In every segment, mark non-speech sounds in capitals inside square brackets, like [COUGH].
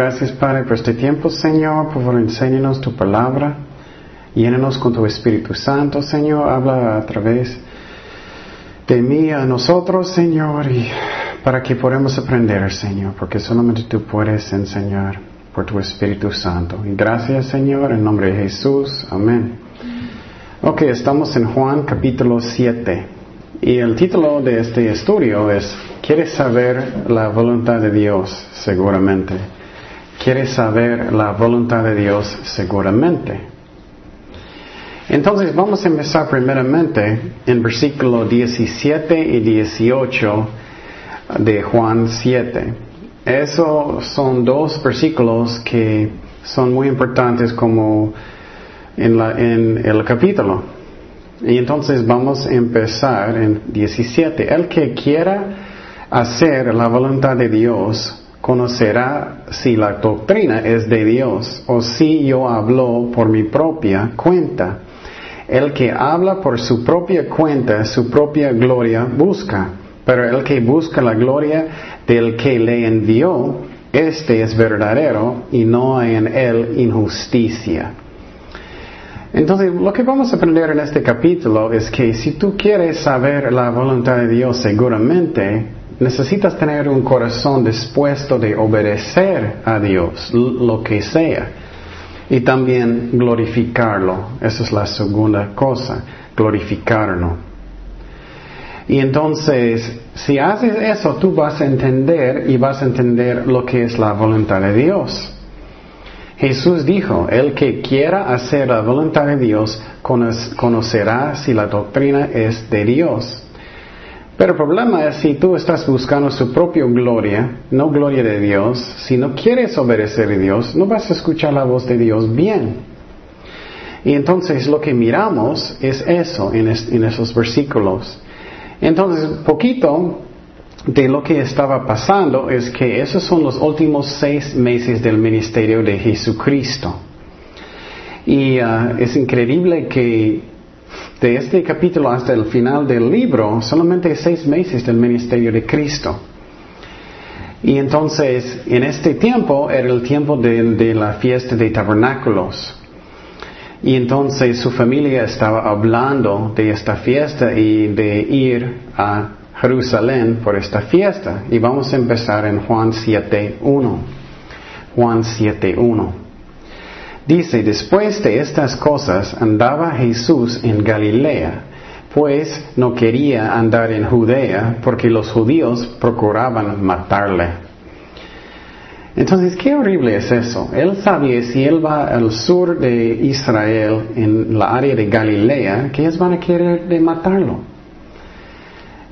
Gracias Padre por este tiempo, Señor. Por favor, enséñanos tu palabra. Llénanos con tu Espíritu Santo, Señor. Habla a través de mí a nosotros, Señor, para que podamos aprender, Señor, porque solamente tú puedes enseñar por tu Espíritu Santo. Y gracias, Señor, en nombre de Jesús. Amén. Ok, estamos en Juan capítulo 7. Y el título de este estudio es ¿Quieres saber la voluntad de Dios? Seguramente. ¿Quieres saber la voluntad de Dios? Seguramente. Entonces vamos a empezar primeramente en versículo 17 y 18 de Juan 7. Esos son dos versículos que son muy importantes como en, en el capítulo. Y entonces vamos a empezar en 17. El que quiera hacer la voluntad de Dios conocerá si la doctrina es de Dios o si yo hablo por mi propia cuenta. El que habla por su propia cuenta, su propia gloria busca, pero el que busca la gloria del que le envió, este es verdadero y no hay en él injusticia. Entonces, lo que vamos a aprender en este capítulo es que si tú quieres saber la voluntad de Dios seguramente, necesitas tener un corazón dispuesto de obedecer a Dios, lo que sea y también glorificarlo. Esa es la segunda cosa, glorificarlo. Y entonces, si haces eso, tú vas a entender y vas a entender lo que es la voluntad de Dios. Jesús dijo, el que quiera hacer la voluntad de Dios conocerá si la doctrina es de Dios. Pero el problema es si tú estás buscando su propia gloria, no gloria de Dios, si no quieres obedecer a Dios, no vas a escuchar la voz de Dios bien. Y entonces lo que miramos es eso en, esos versículos. Entonces, poquito de lo que estaba pasando es que esos son los últimos seis meses del ministerio de Jesucristo. Y uh, es increíble que de este capítulo hasta el final del libro, solamente seis meses del ministerio de Cristo. Y entonces, en este tiempo era el tiempo de, la fiesta de tabernáculos. Y entonces su familia estaba hablando de esta fiesta y de ir a Jerusalén por esta fiesta. Y vamos a empezar en Juan 7.1. Juan 7.1. Dice, después de estas cosas andaba Jesús en Galilea, pues no quería andar en Judea porque los judíos procuraban matarle. Entonces, qué horrible es eso. Él sabía si él va al sur de Israel, en la área de Galilea, que ellos van a querer matarlo.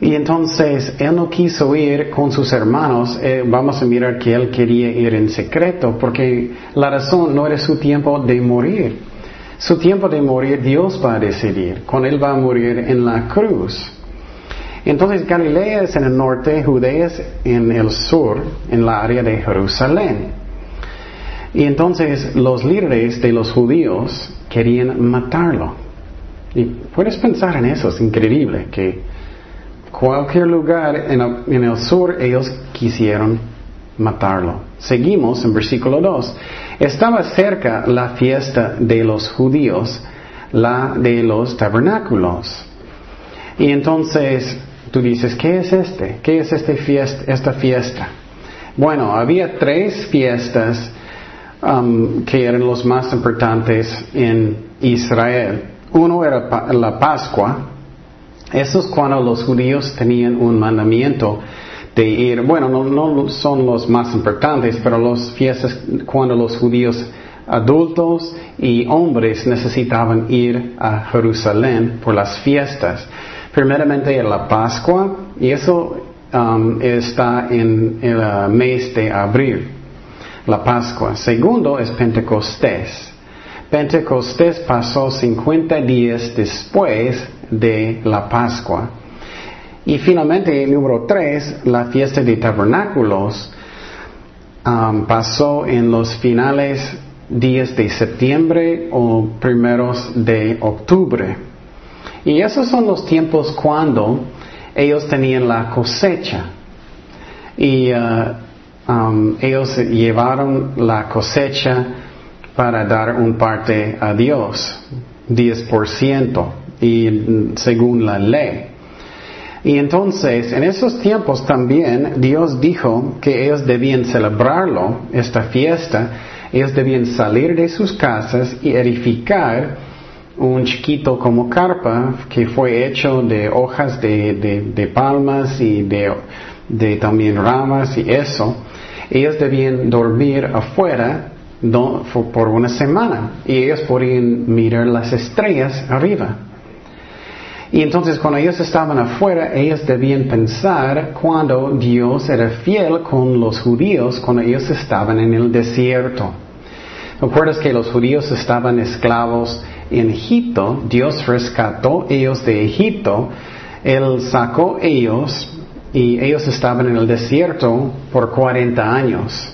Y entonces él no quiso ir con sus hermanos. Eh, vamos a mirar que él quería ir en secreto porque la razón no era su tiempo de morir. Su tiempo de morir Dios va a decidir. Con él va a morir en la cruz. Entonces Galilea es en el norte, Judea es en el sur, en la área de Jerusalén. Y entonces los líderes de los judíos querían matarlo. Y puedes pensar en eso, es increíble que cualquier lugar en el, sur ellos quisieron matarlo. Seguimos en versículo 2. Estaba cerca la fiesta de los judíos, la de los tabernáculos. Y entonces tú dices, ¿qué es este? ¿Qué es este esta fiesta? Bueno, había tres fiestas um, que eran los más importantes en Israel. Uno era la Pascua, eso es cuando los judíos tenían un mandamiento de ir, bueno, no, son los más importantes, pero las fiestas cuando los judíos adultos y hombres necesitaban ir a Jerusalén por las fiestas. Primeramente la Pascua, y eso um, está en el mes de abril, la Pascua. Segundo es Pentecostés. Pentecostés pasó 50 días después de la Pascua. Y finalmente, número tres, la fiesta de tabernáculos um, pasó en los finales días de septiembre o primeros de octubre. Y esos son los tiempos cuando ellos tenían la cosecha. Y uh, um, ellos llevaron la cosecha para dar un parte a Dios, 10%, y según la ley. Y entonces, en esos tiempos también Dios dijo que ellos debían celebrarlo, esta fiesta, ellos debían salir de sus casas y edificar un chiquito como carpa que fue hecho de hojas de, palmas y de, también ramas y eso. Ellos debían dormir afuera por una semana y ellos podían mirar las estrellas arriba. Y entonces cuando ellos estaban afuera, ellos debían pensar cuando Dios era fiel con los judíos cuando ellos estaban en el desierto. ¿Recuerdas que los judíos estaban esclavos en Egipto? Dios rescató ellos de Egipto. Él sacó ellos y ellos estaban en el desierto por 40 años.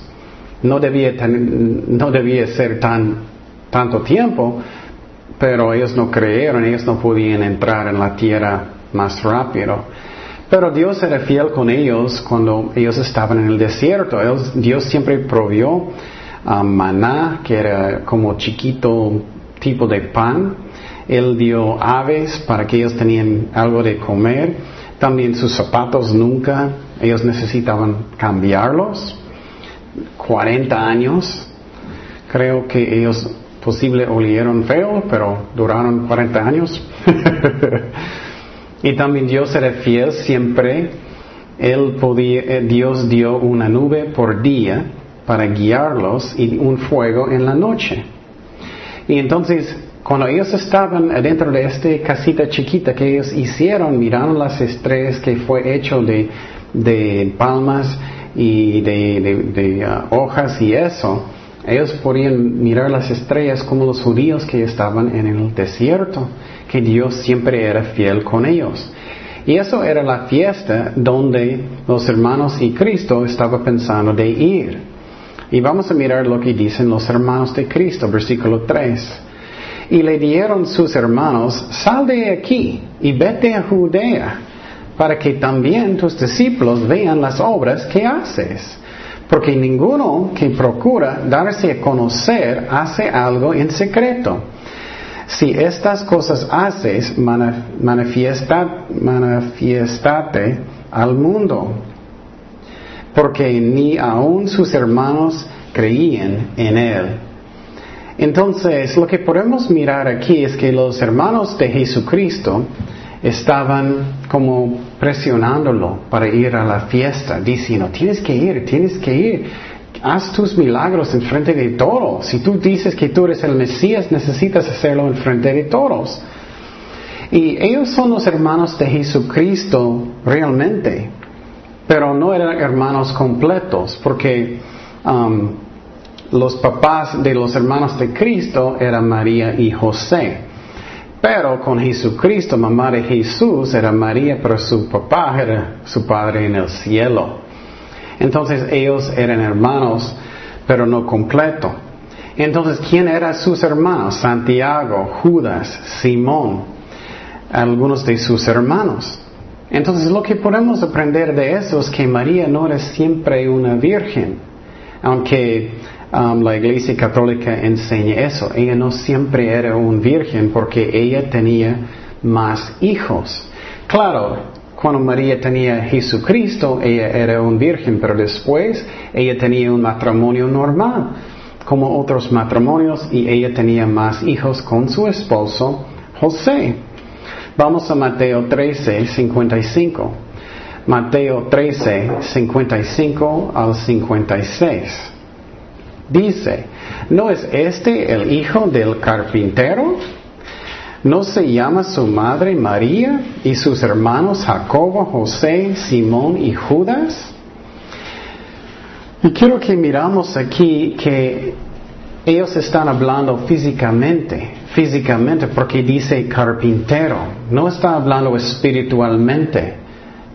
No debía, no debía ser tan, tanto tiempo, pero ellos no creyeron, ellos no podían entrar en la tierra más rápido. Pero Dios era fiel con ellos cuando ellos estaban en el desierto. Dios siempre provió um, maná, que era como chiquito tipo de pan. Él dio aves para que ellos tenían algo de comer. También sus zapatos nunca, ellos necesitaban cambiarlos. 40 años. Creo que ellos posible olieron feo, pero duraron 40 años. [LAUGHS] y también Dios era fiel siempre. Él podía, eh, Dios dio una nube por día para guiarlos y un fuego en la noche. Y entonces, cuando ellos estaban dentro de esta casita chiquita que ellos hicieron, miraron las estrellas que fue hecho de, de palmas y de, uh, hojas y eso, ellos podían mirar las estrellas como los judíos que estaban en el desierto, que Dios siempre era fiel con ellos. Y eso era la fiesta donde los hermanos y Cristo estaban pensando de ir. Y vamos a mirar lo que dicen los hermanos de Cristo, versículo 3. Y le dieron sus hermanos, sal de aquí y vete a Judea, para que también tus discípulos vean las obras que haces porque ninguno que procura darse a conocer hace algo en secreto. Si estas cosas haces, manifiesta, manifiestate al mundo, porque ni aun sus hermanos creían en él. Entonces, lo que podemos mirar aquí es que los hermanos de Jesucristo estaban como presionándolo para ir a la fiesta, diciendo, tienes que ir, tienes que ir, haz tus milagros en frente de todos. Si tú dices que tú eres el Mesías, necesitas hacerlo en frente de todos. Y ellos son los hermanos de Jesucristo realmente, pero no eran hermanos completos, porque um, los papás de los hermanos de Cristo eran María y José. Pero con Jesucristo, mamá de Jesús era María, pero su papá era su padre en el cielo. Entonces ellos eran hermanos, pero no completo. Entonces, ¿quién eran sus hermanos? Santiago, Judas, Simón, algunos de sus hermanos. Entonces, lo que podemos aprender de eso es que María no era siempre una virgen, aunque La Iglesia Católica enseña eso. Ella no siempre era un virgen porque ella tenía más hijos. Claro, cuando María tenía Jesucristo, ella era un virgen, pero después ella tenía un matrimonio normal, como otros matrimonios, y ella tenía más hijos con su esposo José. Vamos a Mateo 13, 55. Mateo 13, 55 al 56. Dice, ¿no es este el hijo del carpintero? ¿No se llama su madre María y sus hermanos Jacobo, José, Simón y Judas? Y quiero que miramos aquí que ellos están hablando físicamente, físicamente porque dice carpintero, no está hablando espiritualmente.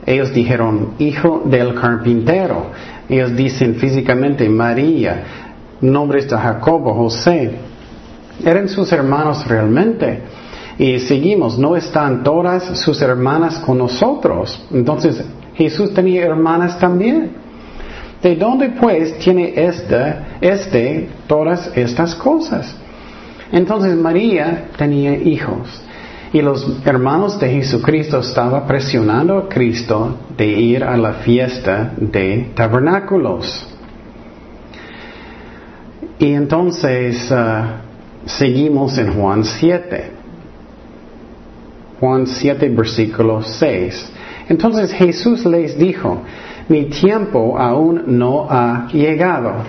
Ellos dijeron hijo del carpintero. Ellos dicen físicamente María, nombres de Jacobo, José, eran sus hermanos realmente. Y seguimos, no están todas sus hermanas con nosotros. Entonces, Jesús tenía hermanas también. ¿De dónde pues tiene este, este todas estas cosas? Entonces María tenía hijos. Y los hermanos de Jesucristo estaban presionando a Cristo de ir a la fiesta de tabernáculos. Y entonces uh, seguimos en Juan 7. Juan 7, versículo 6. Entonces Jesús les dijo, mi tiempo aún no ha llegado,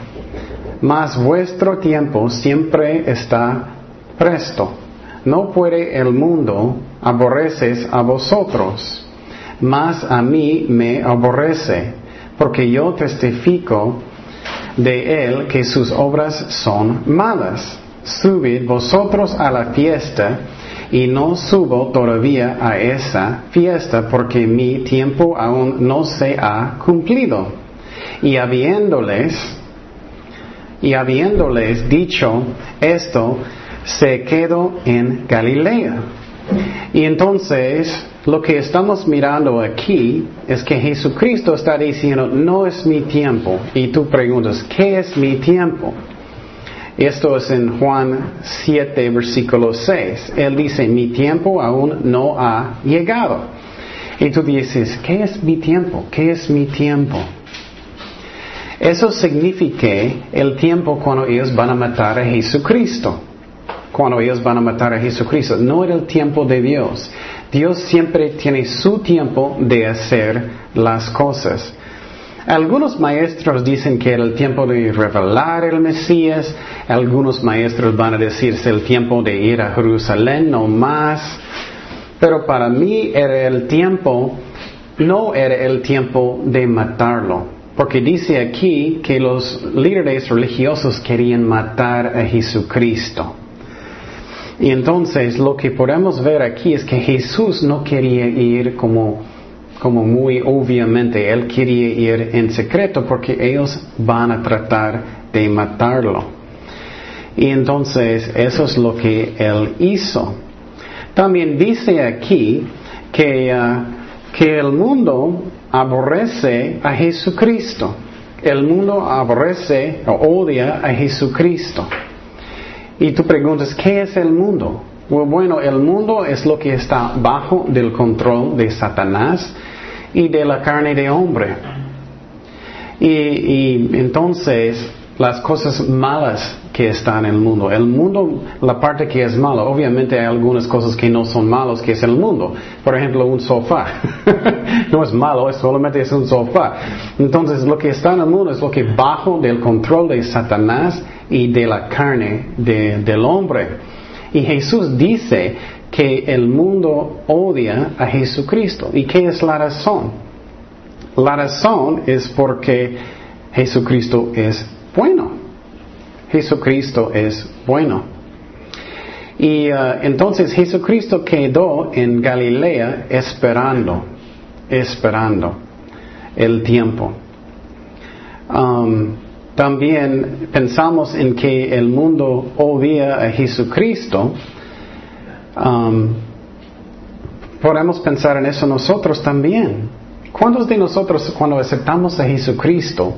mas vuestro tiempo siempre está presto. No puede el mundo aborreces a vosotros, mas a mí me aborrece, porque yo testifico de él que sus obras son malas. Subid vosotros a la fiesta, y no subo todavía a esa fiesta, porque mi tiempo aún no se ha cumplido. Y habiéndoles, y habiéndoles dicho esto, se quedó en Galilea. Y entonces lo que estamos mirando aquí es que Jesucristo está diciendo, no es mi tiempo. Y tú preguntas, ¿qué es mi tiempo? Esto es en Juan 7, versículo 6. Él dice, mi tiempo aún no ha llegado. Y tú dices, ¿qué es mi tiempo? ¿Qué es mi tiempo? Eso significa el tiempo cuando ellos van a matar a Jesucristo cuando ellos van a matar a Jesucristo. No era el tiempo de Dios. Dios siempre tiene su tiempo de hacer las cosas. Algunos maestros dicen que era el tiempo de revelar el Mesías, algunos maestros van a decirse el tiempo de ir a Jerusalén, no más, pero para mí era el tiempo, no era el tiempo de matarlo, porque dice aquí que los líderes religiosos querían matar a Jesucristo. Y entonces lo que podemos ver aquí es que Jesús no quería ir como, como muy obviamente, él quería ir en secreto porque ellos van a tratar de matarlo. Y entonces eso es lo que él hizo. También dice aquí que, uh, que el mundo aborrece a Jesucristo. El mundo aborrece o odia a Jesucristo. Y tú preguntas, ¿qué es el mundo? Bueno, el mundo es lo que está bajo del control de Satanás y de la carne de hombre. Y, entonces las cosas malas que están en el mundo. El mundo, la parte que es mala, obviamente hay algunas cosas que no son malas que es el mundo. Por ejemplo, un sofá. [LAUGHS] no es malo, es solamente es un sofá. Entonces lo que está en el mundo es lo que bajo del control de Satanás y de la carne del hombre. Y Jesús dice que el mundo odia a Jesucristo. ¿Y qué es la razón? La razón es porque Jesucristo es bueno. Jesucristo es bueno. Y uh, entonces Jesucristo quedó en Galilea esperando, esperando el tiempo. Um, también pensamos en que el mundo odia a Jesucristo, um, podemos pensar en eso nosotros también. ¿Cuántos de nosotros cuando aceptamos a Jesucristo,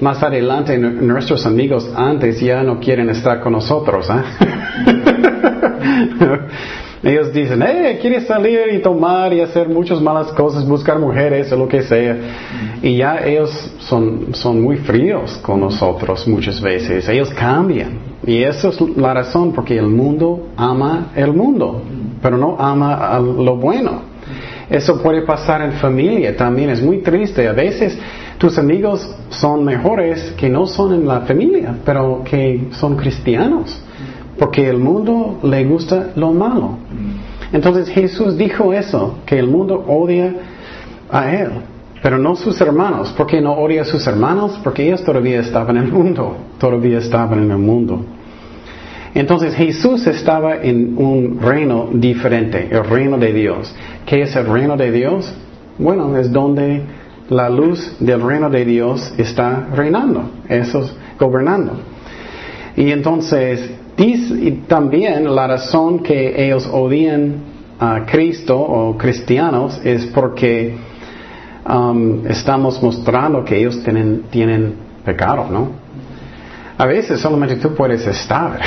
más adelante nuestros amigos antes ya no quieren estar con nosotros? ¿eh? [LAUGHS] [LAUGHS] Ellos dicen, eh, quieres salir y tomar y hacer muchas malas cosas, buscar mujeres o lo que sea. Y ya ellos son, son muy fríos con nosotros muchas veces. Ellos cambian. Y esa es la razón porque el mundo ama el mundo, pero no ama a lo bueno. Eso puede pasar en familia también, es muy triste. A veces tus amigos son mejores que no son en la familia, pero que son cristianos. Porque el mundo le gusta lo malo. Entonces Jesús dijo eso, que el mundo odia a Él, pero no sus hermanos. ¿Por qué no odia a sus hermanos? Porque ellos todavía estaban en el mundo, todavía estaban en el mundo. Entonces Jesús estaba en un reino diferente, el reino de Dios. ¿Qué es el reino de Dios? Bueno, es donde la luz del reino de Dios está reinando, eso es gobernando. Y entonces y también la razón que ellos odian a Cristo o cristianos es porque um, estamos mostrando que ellos tienen, tienen pecado, ¿no? A veces solamente tú puedes estar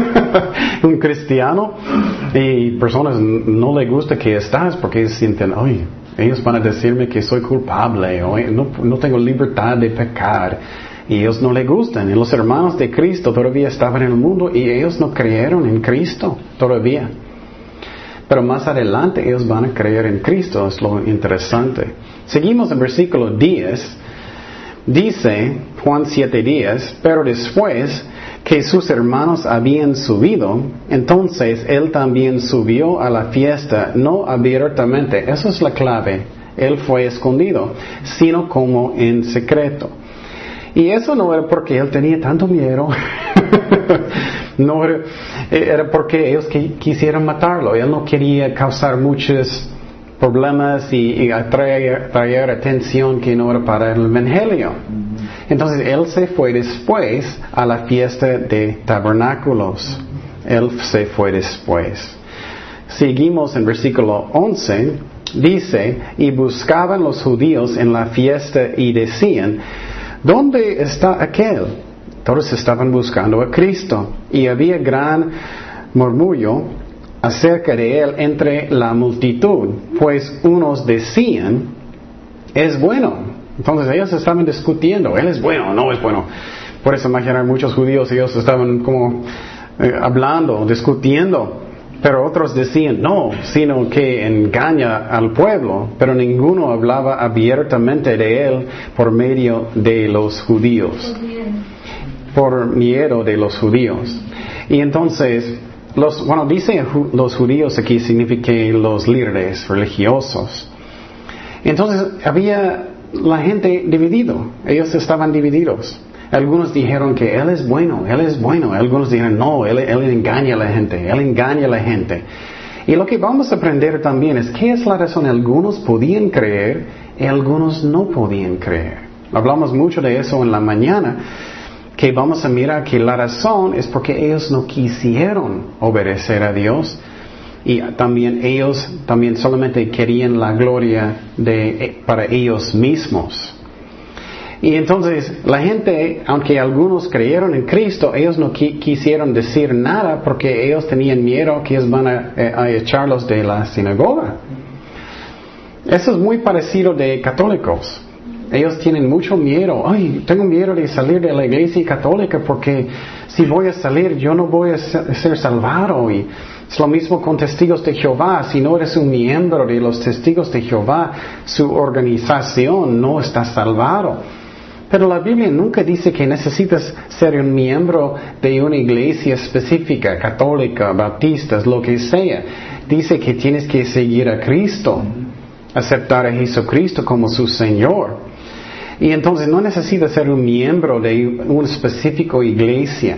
[LAUGHS] un cristiano y personas no le gusta que estás porque sienten, ay, ellos van a decirme que soy culpable o no tengo libertad de pecar y ellos no le gustan. Y los hermanos de Cristo todavía estaban en el mundo y ellos no creyeron en Cristo todavía. Pero más adelante ellos van a creer en Cristo, es lo interesante. Seguimos en versículo 10. Dice Juan 7 días, pero después que sus hermanos habían subido, entonces él también subió a la fiesta, no abiertamente, eso es la clave, él fue escondido, sino como en secreto. Y eso no era porque él tenía tanto miedo, [LAUGHS] no era, era porque ellos quisieran matarlo, él no quería causar muchos problemas y, atraer, atención que no era para el Evangelio. Entonces él se fue después a la fiesta de tabernáculos. Él se fue después. Seguimos en versículo 11. Dice, y buscaban los judíos en la fiesta y decían, ¿dónde está aquel? Todos estaban buscando a Cristo y había gran murmullo acerca de él entre la multitud, pues unos decían, es bueno. Entonces ellos estaban discutiendo, él es bueno o no es bueno. Por eso imaginar muchos judíos, ellos estaban como eh, hablando, discutiendo. Pero otros decían, no, sino que engaña al pueblo, pero ninguno hablaba abiertamente de él por medio de los judíos. Por miedo de los judíos. Y entonces los, bueno, dice los judíos aquí significa los líderes religiosos. Entonces había la gente dividido, ellos estaban divididos. Algunos dijeron que Él es bueno, Él es bueno. Algunos dijeron, no, él, él engaña a la gente, Él engaña a la gente. Y lo que vamos a aprender también es qué es la razón. Algunos podían creer y algunos no podían creer. Hablamos mucho de eso en la mañana que vamos a mirar que la razón es porque ellos no quisieron obedecer a Dios y también ellos también solamente querían la gloria de, eh, para ellos mismos. Y entonces la gente, aunque algunos creyeron en Cristo, ellos no quisieron decir nada porque ellos tenían miedo que ellos van a, eh, a echarlos de la sinagoga. Eso es muy parecido de católicos. Ellos tienen mucho miedo. Ay, tengo miedo de salir de la iglesia católica porque si voy a salir yo no voy a ser salvado. Y es lo mismo con testigos de Jehová. Si no eres un miembro de los testigos de Jehová, su organización no está salvado. Pero la Biblia nunca dice que necesitas ser un miembro de una iglesia específica, católica, bautistas, lo que sea. Dice que tienes que seguir a Cristo, aceptar a Jesucristo como su Señor. Y entonces no necesitas ser un miembro de una específica iglesia.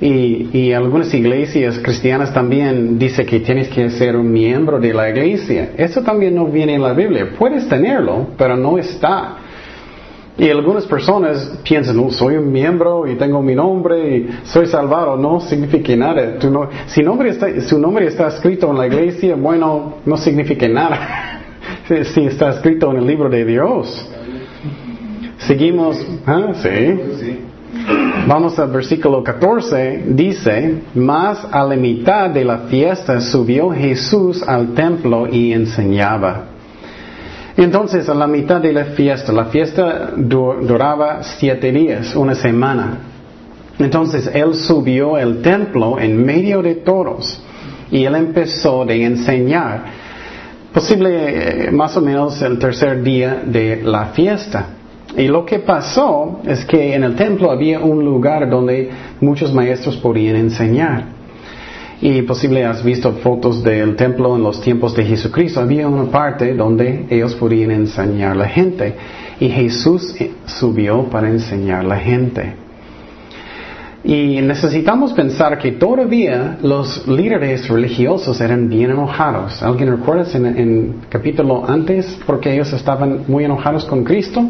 Y, algunas iglesias cristianas también dicen que tienes que ser un miembro de la iglesia. Eso también no viene en la Biblia. Puedes tenerlo, pero no está. Y algunas personas piensan, no, soy un miembro y tengo mi nombre y soy salvado. No significa nada. si nombre está, su nombre está escrito en la iglesia, bueno, no significa nada. [LAUGHS] si está escrito en el libro de Dios. Seguimos, ¿ah? sí. Vamos al versículo 14, dice, más a la mitad de la fiesta subió Jesús al templo y enseñaba. Entonces, a la mitad de la fiesta, la fiesta duraba siete días, una semana. Entonces, él subió al templo en medio de todos y él empezó de enseñar, posible eh, más o menos el tercer día de la fiesta. Y lo que pasó es que en el templo había un lugar donde muchos maestros podían enseñar. Y posible has visto fotos del templo en los tiempos de Jesucristo. Había una parte donde ellos podían enseñar a la gente. Y Jesús subió para enseñar a la gente. Y necesitamos pensar que todavía los líderes religiosos eran bien enojados. ¿Alguien recuerda en, en capítulo antes porque ellos estaban muy enojados con Cristo?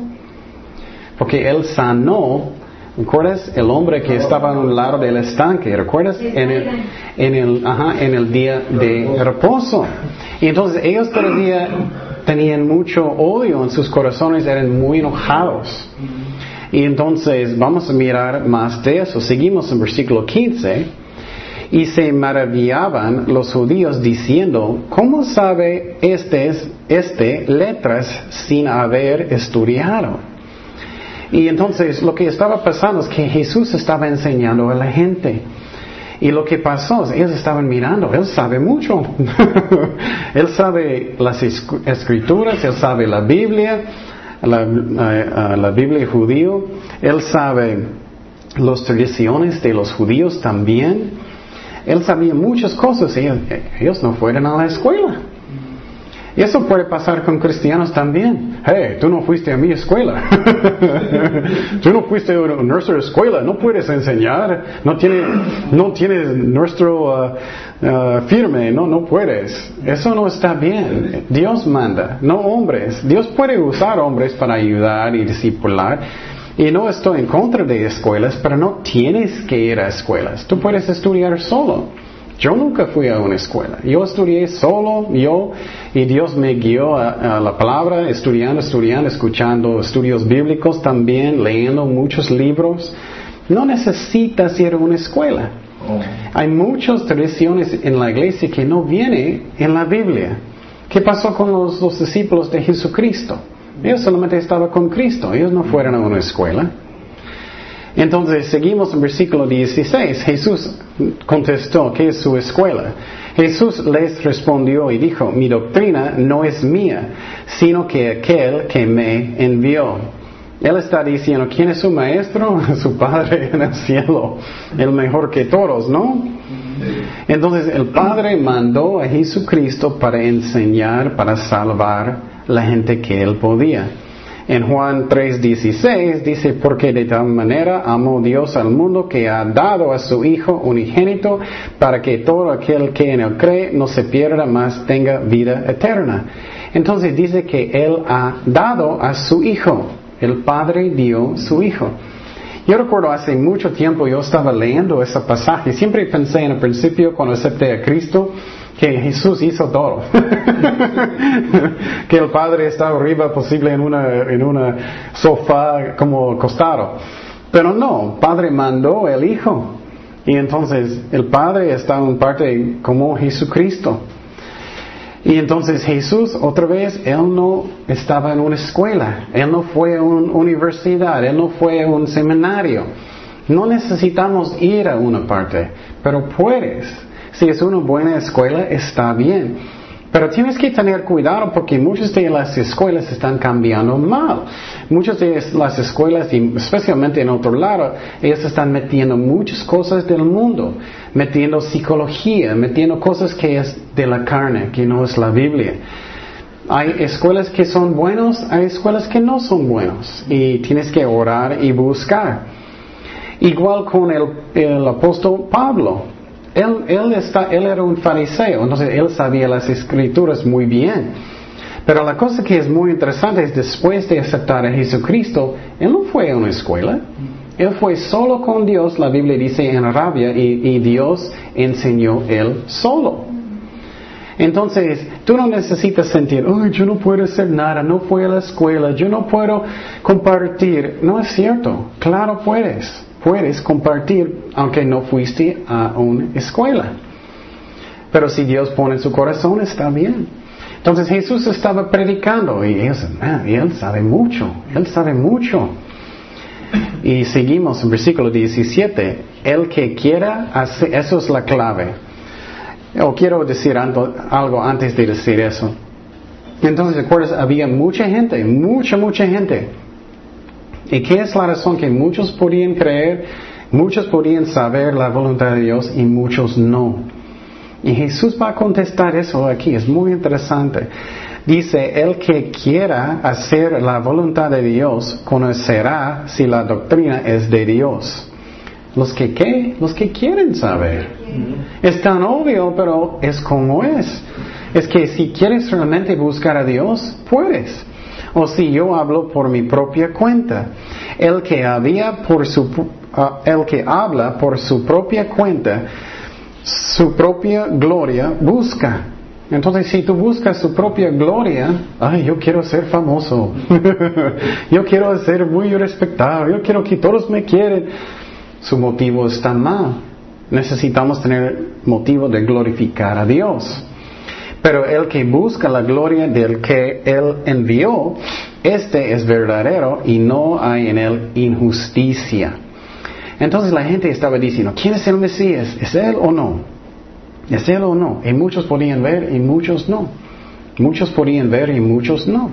Porque Él sanó, ¿recuerdas? El hombre que estaba a un lado del estanque, ¿recuerdas? En el, en el, ajá, en el día de reposo. Y entonces ellos todavía tenían mucho odio en sus corazones, eran muy enojados. Y entonces vamos a mirar más de eso. Seguimos en versículo 15. Y se maravillaban los judíos diciendo, ¿cómo sabe este, este letras sin haber estudiado? Y entonces lo que estaba pasando es que Jesús estaba enseñando a la gente. Y lo que pasó es, ellos estaban mirando, él sabe mucho. [LAUGHS] él sabe las escrituras, él sabe la Biblia, la, eh, Biblia judío, él sabe las tradiciones de los judíos también. Él sabía muchas cosas y ellos no fueron a la escuela. Y eso puede pasar con cristianos también. Hey, tú no fuiste a mi escuela. [LAUGHS] tú no fuiste a nuestra escuela. No puedes enseñar. No tienes, no tienes nuestro uh, uh, firme. No, no puedes. Eso no está bien. Dios manda, no hombres. Dios puede usar hombres para ayudar y discipular. Y no estoy en contra de escuelas, pero no tienes que ir a escuelas. Tú puedes estudiar solo. Yo nunca fui a una escuela. Yo estudié solo, yo, y Dios me guió a, la palabra, estudiando, estudiando, escuchando estudios bíblicos también, leyendo muchos libros. No necesitas ir a una escuela. Oh. Hay muchas tradiciones en la iglesia que no vienen en la Biblia. ¿Qué pasó con los, los discípulos de Jesucristo? Ellos solamente estaban con Cristo, ellos no fueron a una escuela. Entonces seguimos en versículo 16. Jesús contestó, ¿qué es su escuela? Jesús les respondió y dijo, mi doctrina no es mía, sino que aquel que me envió. Él está diciendo, ¿quién es su maestro? [LAUGHS] su Padre en el cielo, el mejor que todos, ¿no? Entonces el Padre mandó a Jesucristo para enseñar, para salvar la gente que él podía. En Juan 3:16 dice, porque de tal manera amó Dios al mundo que ha dado a su Hijo unigénito para que todo aquel que en él cree no se pierda, más tenga vida eterna. Entonces dice que Él ha dado a su Hijo. El Padre dio su Hijo. Yo recuerdo hace mucho tiempo yo estaba leyendo ese pasaje. Siempre pensé en el principio cuando acepté a Cristo que Jesús hizo todo. [LAUGHS] que el Padre está arriba posible en una, en una sofá como acostado. Pero no, Padre mandó el Hijo. Y entonces el Padre está en parte como Jesucristo. Y entonces Jesús, otra vez, Él no estaba en una escuela, Él no fue a una universidad, Él no fue a un seminario. No necesitamos ir a una parte, pero puedes si es una buena escuela, está bien. Pero tienes que tener cuidado porque muchas de las escuelas están cambiando mal. Muchas de las escuelas, especialmente en otro lado, ellas están metiendo muchas cosas del mundo, metiendo psicología, metiendo cosas que es de la carne, que no es la Biblia. Hay escuelas que son buenos, hay escuelas que no son buenos y tienes que orar y buscar. Igual con el, el apóstol Pablo. Él, está, él era un fariseo, entonces él sabía las escrituras muy bien. Pero la cosa que es muy interesante es después de aceptar a Jesucristo, él no fue a una escuela. Él fue solo con Dios, la Biblia dice en rabia, y, Dios enseñó él solo. Entonces, tú no necesitas sentir, oh, yo no puedo hacer nada, no fui a la escuela, yo no puedo compartir. No es cierto, claro puedes puedes compartir aunque no fuiste a una escuela. Pero si Dios pone en su corazón, está bien. Entonces Jesús estaba predicando y ellos, él sabe mucho, él sabe mucho. Y seguimos en versículo 17, el que quiera hacer, eso es la clave. O quiero decir algo antes de decir eso. Entonces, ¿recuerdas? Había mucha gente, mucha, mucha gente ¿Y qué es la razón que muchos podían creer, muchos podían saber la voluntad de Dios y muchos no? Y Jesús va a contestar eso aquí, es muy interesante. Dice, el que quiera hacer la voluntad de Dios conocerá si la doctrina es de Dios. Los que qué? Los que quieren saber. Es tan obvio, pero es como es. Es que si quieres realmente buscar a Dios, puedes o si yo hablo por mi propia cuenta. El que, había por su, ah, el que habla por su propia cuenta, su propia gloria busca. Entonces, si tú buscas su propia gloria, ay, yo quiero ser famoso, [LAUGHS] yo quiero ser muy respetado, yo quiero que todos me quieren, su motivo está mal. Necesitamos tener motivo de glorificar a Dios. Pero el que busca la gloria del que Él envió, este es verdadero y no hay en él injusticia. Entonces la gente estaba diciendo, ¿quién es el Mesías? ¿Es Él o no? ¿Es Él o no? Y muchos podían ver y muchos no. Muchos podían ver y muchos no.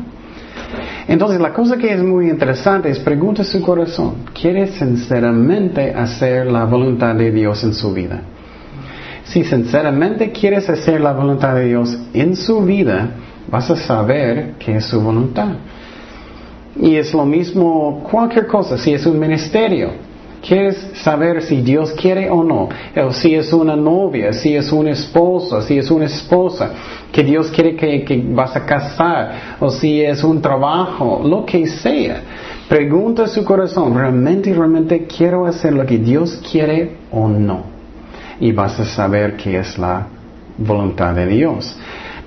Entonces la cosa que es muy interesante es pregunta su corazón, ¿quiere sinceramente hacer la voluntad de Dios en su vida? Si sinceramente quieres hacer la voluntad de Dios en su vida, vas a saber qué es su voluntad. Y es lo mismo cualquier cosa, si es un ministerio, quieres saber si Dios quiere o no, o si es una novia, si es una esposa, si es una esposa, que Dios quiere que, que vas a casar, o si es un trabajo, lo que sea. Pregunta a su corazón, ¿realmente, realmente quiero hacer lo que Dios quiere o no? Y vas a saber qué es la voluntad de Dios.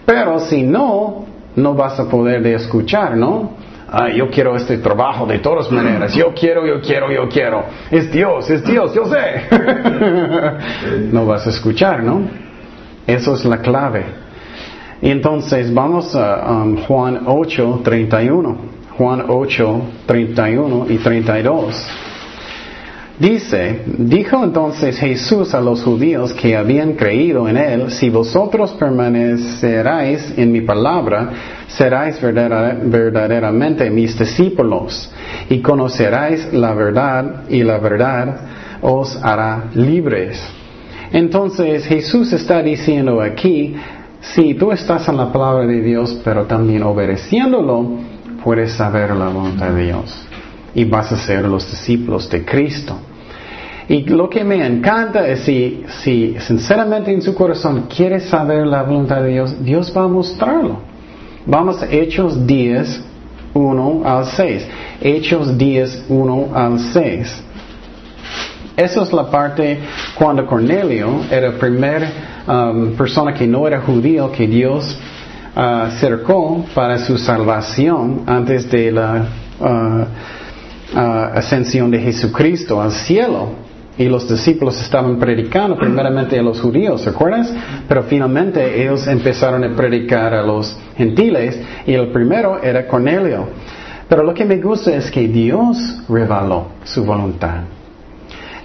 Pero si no, no vas a poder de escuchar, ¿no? yo quiero este trabajo de todas maneras, yo quiero, yo quiero, yo quiero. Es Dios, es Dios, yo sé. [LAUGHS] no vas a escuchar, ¿no? Eso es la clave. Entonces vamos a um, Juan 8, 31. Juan 8, 31 y 32. Dice, dijo entonces Jesús a los judíos que habían creído en él, si vosotros permaneceráis en mi palabra, seráis verdaderamente mis discípulos y conoceráis la verdad y la verdad os hará libres. Entonces Jesús está diciendo aquí, si tú estás en la palabra de Dios, pero también obedeciéndolo, puedes saber la voluntad de Dios y vas a ser los discípulos de Cristo. Y lo que me encanta es si, si sinceramente en su corazón quieres saber la voluntad de Dios, Dios va a mostrarlo. Vamos a Hechos 10, 1 al 6. Hechos 10, 1 al 6. Esa es la parte cuando Cornelio era la primera um, persona que no era judío que Dios uh, acercó para su salvación antes de la uh, ascensión de Jesucristo al cielo. Y los discípulos estaban predicando primeramente a los judíos, ¿recuerdas? Pero finalmente ellos empezaron a predicar a los gentiles y el primero era Cornelio. Pero lo que me gusta es que Dios reveló su voluntad.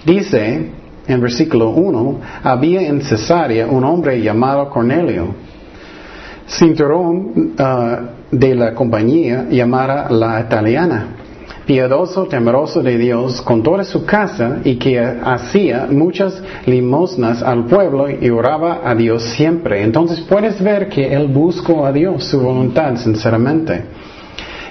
Dice en versículo 1, había en Cesarea un hombre llamado Cornelio, cinturón ah, de la compañía llamada la italiana piadoso, temeroso de Dios con toda su casa y que hacía muchas limosnas al pueblo y oraba a Dios siempre. Entonces puedes ver que él buscó a Dios, su voluntad, sinceramente.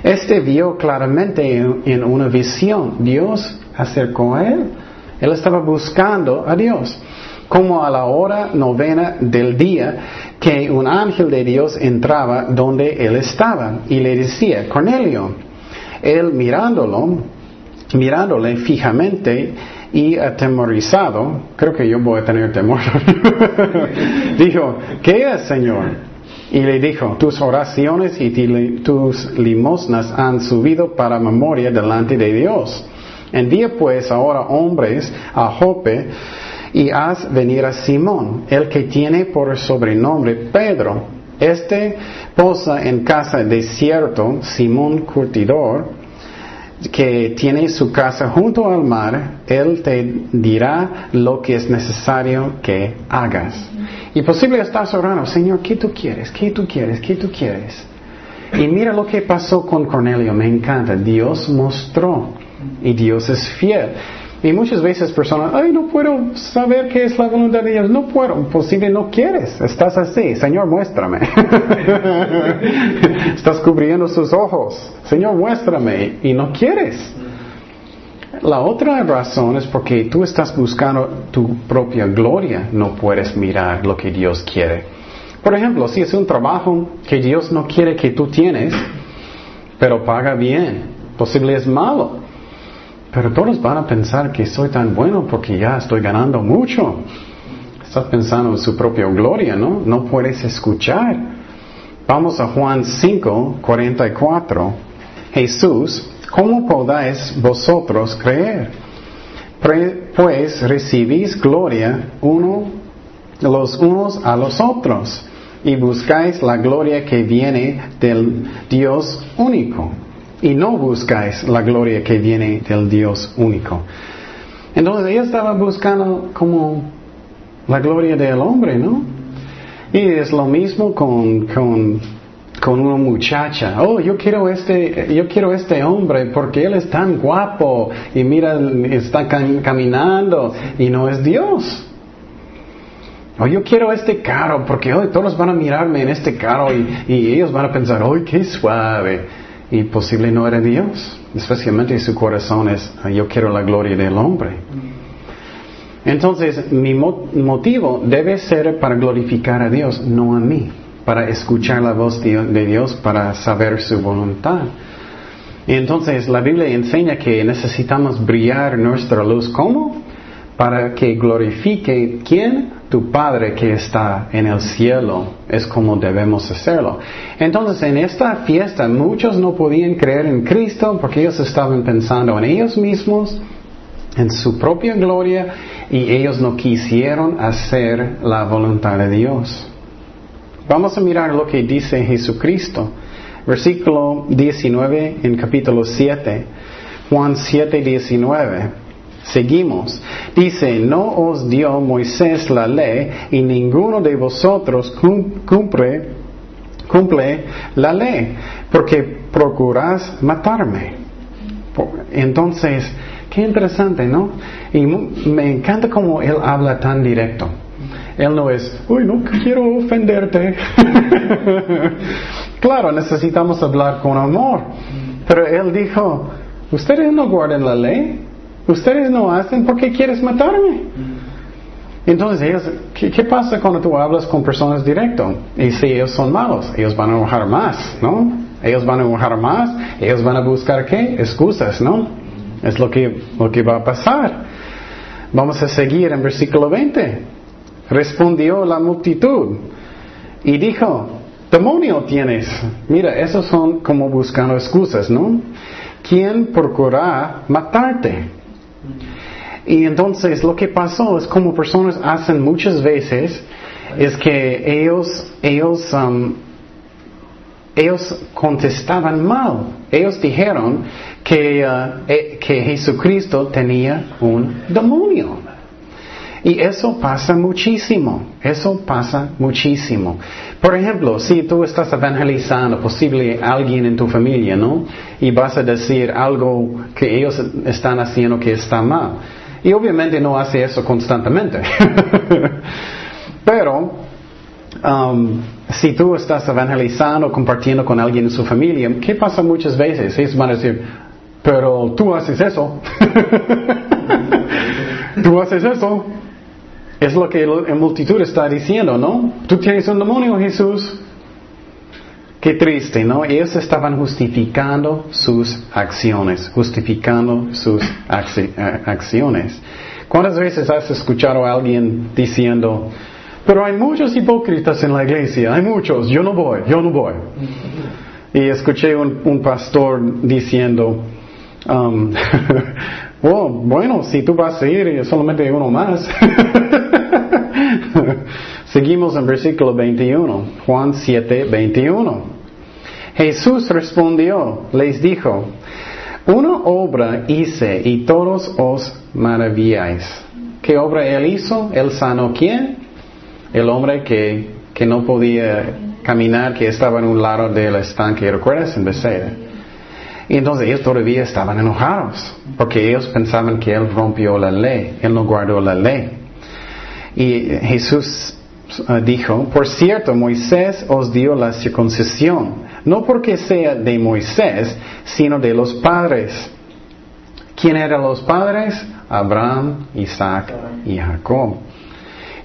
Este vio claramente en, una visión, Dios acercó a él. Él estaba buscando a Dios. Como a la hora novena del día, que un ángel de Dios entraba donde él estaba y le decía, Cornelio, él mirándolo, mirándole fijamente y atemorizado, creo que yo voy a tener temor, [LAUGHS] dijo, ¿qué es, Señor? Y le dijo, tus oraciones y tus limosnas han subido para memoria delante de Dios. Envía pues ahora hombres a Jope y haz venir a Simón, el que tiene por sobrenombre Pedro este posa en casa desierto, Simón Curtidor, que tiene su casa junto al mar, él te dirá lo que es necesario que hagas. Y posible estás orando, Señor, ¿qué tú quieres? ¿Qué tú quieres? ¿Qué tú quieres? Y mira lo que pasó con Cornelio, me encanta. Dios mostró y Dios es fiel. Y muchas veces personas, ay, no puedo saber qué es la voluntad de Dios, no puedo, posible no quieres, estás así, Señor, muéstrame. [LAUGHS] estás cubriendo sus ojos, Señor, muéstrame, y no quieres. La otra razón es porque tú estás buscando tu propia gloria, no puedes mirar lo que Dios quiere. Por ejemplo, si es un trabajo que Dios no quiere que tú tienes, pero paga bien, posible es malo. Pero todos van a pensar que soy tan bueno porque ya estoy ganando mucho. estás pensando en su propia gloria, ¿no? No puedes escuchar. Vamos a Juan 5, 44. Jesús, ¿cómo podáis vosotros creer? Pues recibís gloria uno, los unos a los otros y buscáis la gloria que viene del Dios único y no buscáis la gloria que viene del Dios único. Entonces ella estaba buscando como la gloria del hombre, ¿no? Y es lo mismo con, con, con una muchacha. Oh, yo quiero este, yo quiero este hombre porque él es tan guapo y mira, está caminando y no es Dios. Oh, yo quiero este carro porque hoy todos van a mirarme en este carro y, y ellos van a pensar, ¡ay, qué suave! Y posible no era Dios. Especialmente su corazón es, yo quiero la gloria del hombre. Entonces, mi motivo debe ser para glorificar a Dios, no a mí, para escuchar la voz de Dios, para saber su voluntad. Entonces la Biblia enseña que necesitamos brillar nuestra luz. ¿Cómo? Para que glorifique quién? Tu Padre que está en el cielo. Es como debemos hacerlo. Entonces, en esta fiesta muchos no podían creer en Cristo porque ellos estaban pensando en ellos mismos, en su propia gloria, y ellos no quisieron hacer la voluntad de Dios. Vamos a mirar lo que dice Jesucristo. Versículo 19 en capítulo 7. Juan 7, 19. Seguimos. Dice, no os dio Moisés la ley y ninguno de vosotros cumple, la ley, porque procuras matarme. Entonces, qué interesante, ¿no? Y me encanta cómo él habla tan directo. Él no es, uy, no quiero ofenderte. [LAUGHS] claro, necesitamos hablar con amor. Pero él dijo, ustedes no guardan la ley. Ustedes no hacen porque quieres matarme. Entonces, ¿qué, pasa cuando tú hablas con personas directo? Y si ellos son malos, ellos van a enojar más, ¿no? Ellos van a enojar más, ellos van a buscar qué? Excusas, ¿no? Es lo que, lo que va a pasar. Vamos a seguir en versículo 20. Respondió la multitud y dijo, demonio tienes. Mira, esos son como buscando excusas, ¿no? ¿Quién procura matarte? Y entonces lo que pasó es como personas hacen muchas veces, es que ellos, ellos, um, ellos contestaban mal. Ellos dijeron que, uh, eh, que Jesucristo tenía un demonio. Y eso pasa muchísimo, eso pasa muchísimo. Por ejemplo, si tú estás evangelizando posible alguien en tu familia, ¿no? Y vas a decir algo que ellos están haciendo que está mal. Y obviamente no hace eso constantemente. [LAUGHS] Pero, um, si tú estás evangelizando, compartiendo con alguien en su familia, ¿qué pasa muchas veces? Ellos van a decir, pero tú haces eso. [LAUGHS] tú haces eso. Es lo que la multitud está diciendo, ¿no? Tú tienes un demonio, Jesús. Qué triste, ¿no? Ellos estaban justificando sus acciones, justificando sus eh, acciones. ¿Cuántas veces has escuchado a alguien diciendo, pero hay muchos hipócritas en la iglesia, hay muchos, yo no voy, yo no voy? Y escuché un, un pastor diciendo, um, [LAUGHS] oh, bueno, si tú vas a ir, solamente uno más. [LAUGHS] Seguimos en versículo 21, Juan 7, 21. Jesús respondió, les dijo, una obra hice y todos os maravilláis. ¿Qué obra él hizo? ¿Él sanó quién? El hombre que, que no podía caminar, que estaba en un lado del estanque, ¿recuerdas? En Bethsaida. Y entonces ellos todavía estaban enojados, porque ellos pensaban que él rompió la ley, él no guardó la ley. Y Jesús uh, dijo, por cierto, Moisés os dio la circuncisión, no porque sea de Moisés, sino de los padres. ¿Quién eran los padres? Abraham, Isaac y Jacob.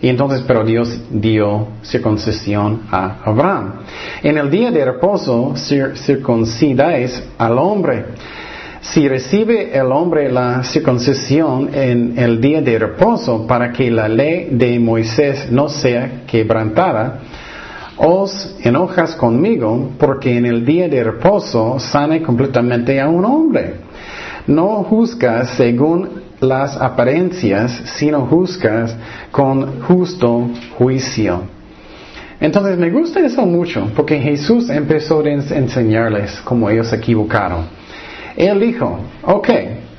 Y entonces, pero Dios dio circuncisión a Abraham. En el día de reposo circuncidáis al hombre. si recibe el hombre la circuncisión en el día de reposo para que la ley de Moisés no sea quebrantada, os enojas conmigo porque en el día de reposo sane completamente a un hombre. No juzgas según las apariencias, sino juzgas con justo juicio. Entonces me gusta eso mucho, porque Jesús empezó a enseñarles cómo ellos se equivocaron. Él dijo, ok,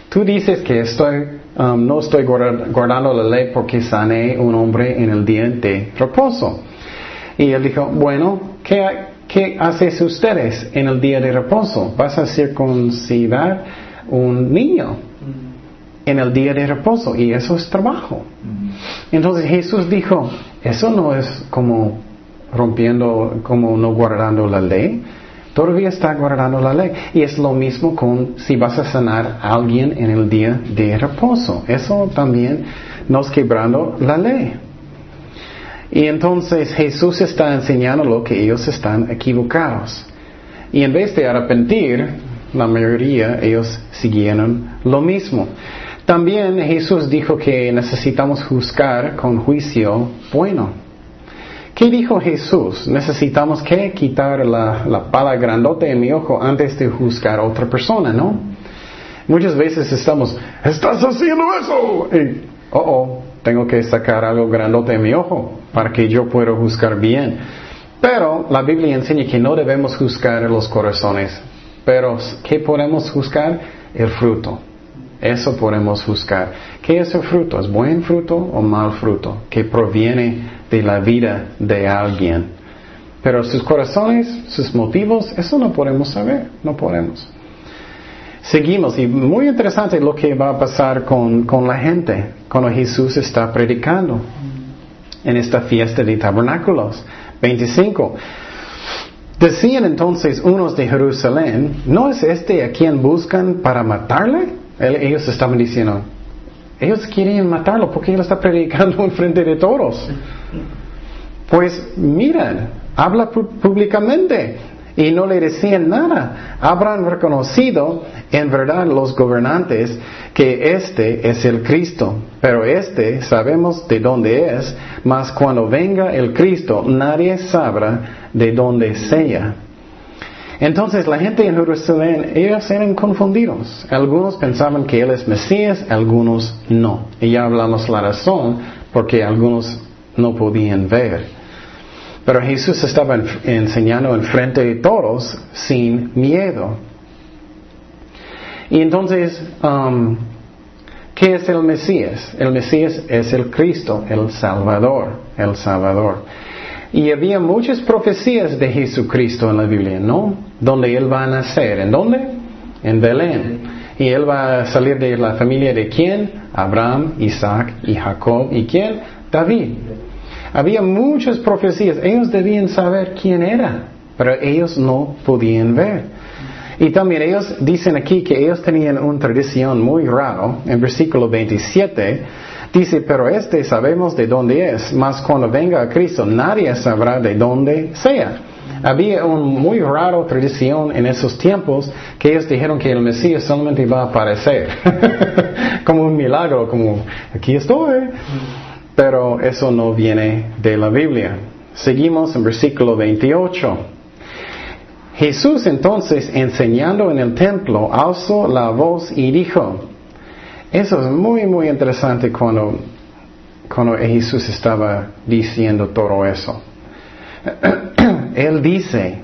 tú dices que estoy, um, no estoy guardando la ley porque sané un hombre en el día de reposo. Y él dijo, bueno, ¿qué, qué haces ustedes en el día de reposo? ¿Vas a circuncidar un niño? En el día de reposo y eso es trabajo. Entonces Jesús dijo, eso no es como rompiendo, como no guardando la ley, todavía está guardando la ley. Y es lo mismo con si vas a sanar a alguien en el día de reposo. Eso también nos quebrando la ley. Y entonces Jesús está enseñando lo que ellos están equivocados. Y en vez de arrepentir, la mayoría ellos siguieron lo mismo. También Jesús dijo que necesitamos juzgar con juicio bueno. ¿Qué dijo Jesús? Necesitamos que quitar la, la pala grandote en mi ojo antes de juzgar a otra persona, ¿no? Muchas veces estamos, estás haciendo eso. Oh, oh, tengo que sacar algo grandote en mi ojo para que yo pueda juzgar bien. Pero la Biblia enseña que no debemos juzgar los corazones. Pero, ¿qué podemos juzgar? El fruto. Eso podemos juzgar. ¿Qué es el fruto? ¿Es buen fruto o mal fruto? Que proviene de la vida de alguien. Pero sus corazones, sus motivos, eso no podemos saber, no podemos. Seguimos, y muy interesante lo que va a pasar con, con la gente cuando Jesús está predicando en esta fiesta de tabernáculos. 25. Decían entonces unos de Jerusalén, ¿no es este a quien buscan para matarle? Ellos estaban diciendo, ellos quieren matarlo porque él está predicando [LAUGHS] en frente de todos. Pues miren, habla públicamente y no le decían nada. Habrán reconocido en verdad los gobernantes que este es el Cristo, pero este sabemos de dónde es, mas cuando venga el Cristo nadie sabrá de dónde sea. Entonces la gente en Jerusalén, ellos eran confundidos. Algunos pensaban que Él es Mesías, algunos no. Y ya hablamos la razón porque algunos no podían ver. Pero Jesús estaba enseñando en frente de todos sin miedo. Y entonces, um, ¿qué es el Mesías? El Mesías es el Cristo, el Salvador, el Salvador. Y había muchas profecías de Jesucristo en la Biblia, ¿no? Donde Él va a nacer. ¿En dónde? En Belén. Y Él va a salir de la familia de quién? Abraham, Isaac y Jacob. ¿Y quién? David. Había muchas profecías. Ellos debían saber quién era, pero ellos no podían ver. Y también ellos dicen aquí que ellos tenían una tradición muy rara. En versículo 27 Dice, pero este sabemos de dónde es, mas cuando venga a Cristo nadie sabrá de dónde sea. Había una muy rara tradición en esos tiempos que ellos dijeron que el Mesías solamente iba a aparecer, [LAUGHS] como un milagro, como aquí estoy. Pero eso no viene de la Biblia. Seguimos en versículo 28. Jesús entonces, enseñando en el templo, alzó la voz y dijo, eso es muy, muy interesante cuando, cuando Jesús estaba diciendo todo eso. [CLEARS THROAT] Él dice,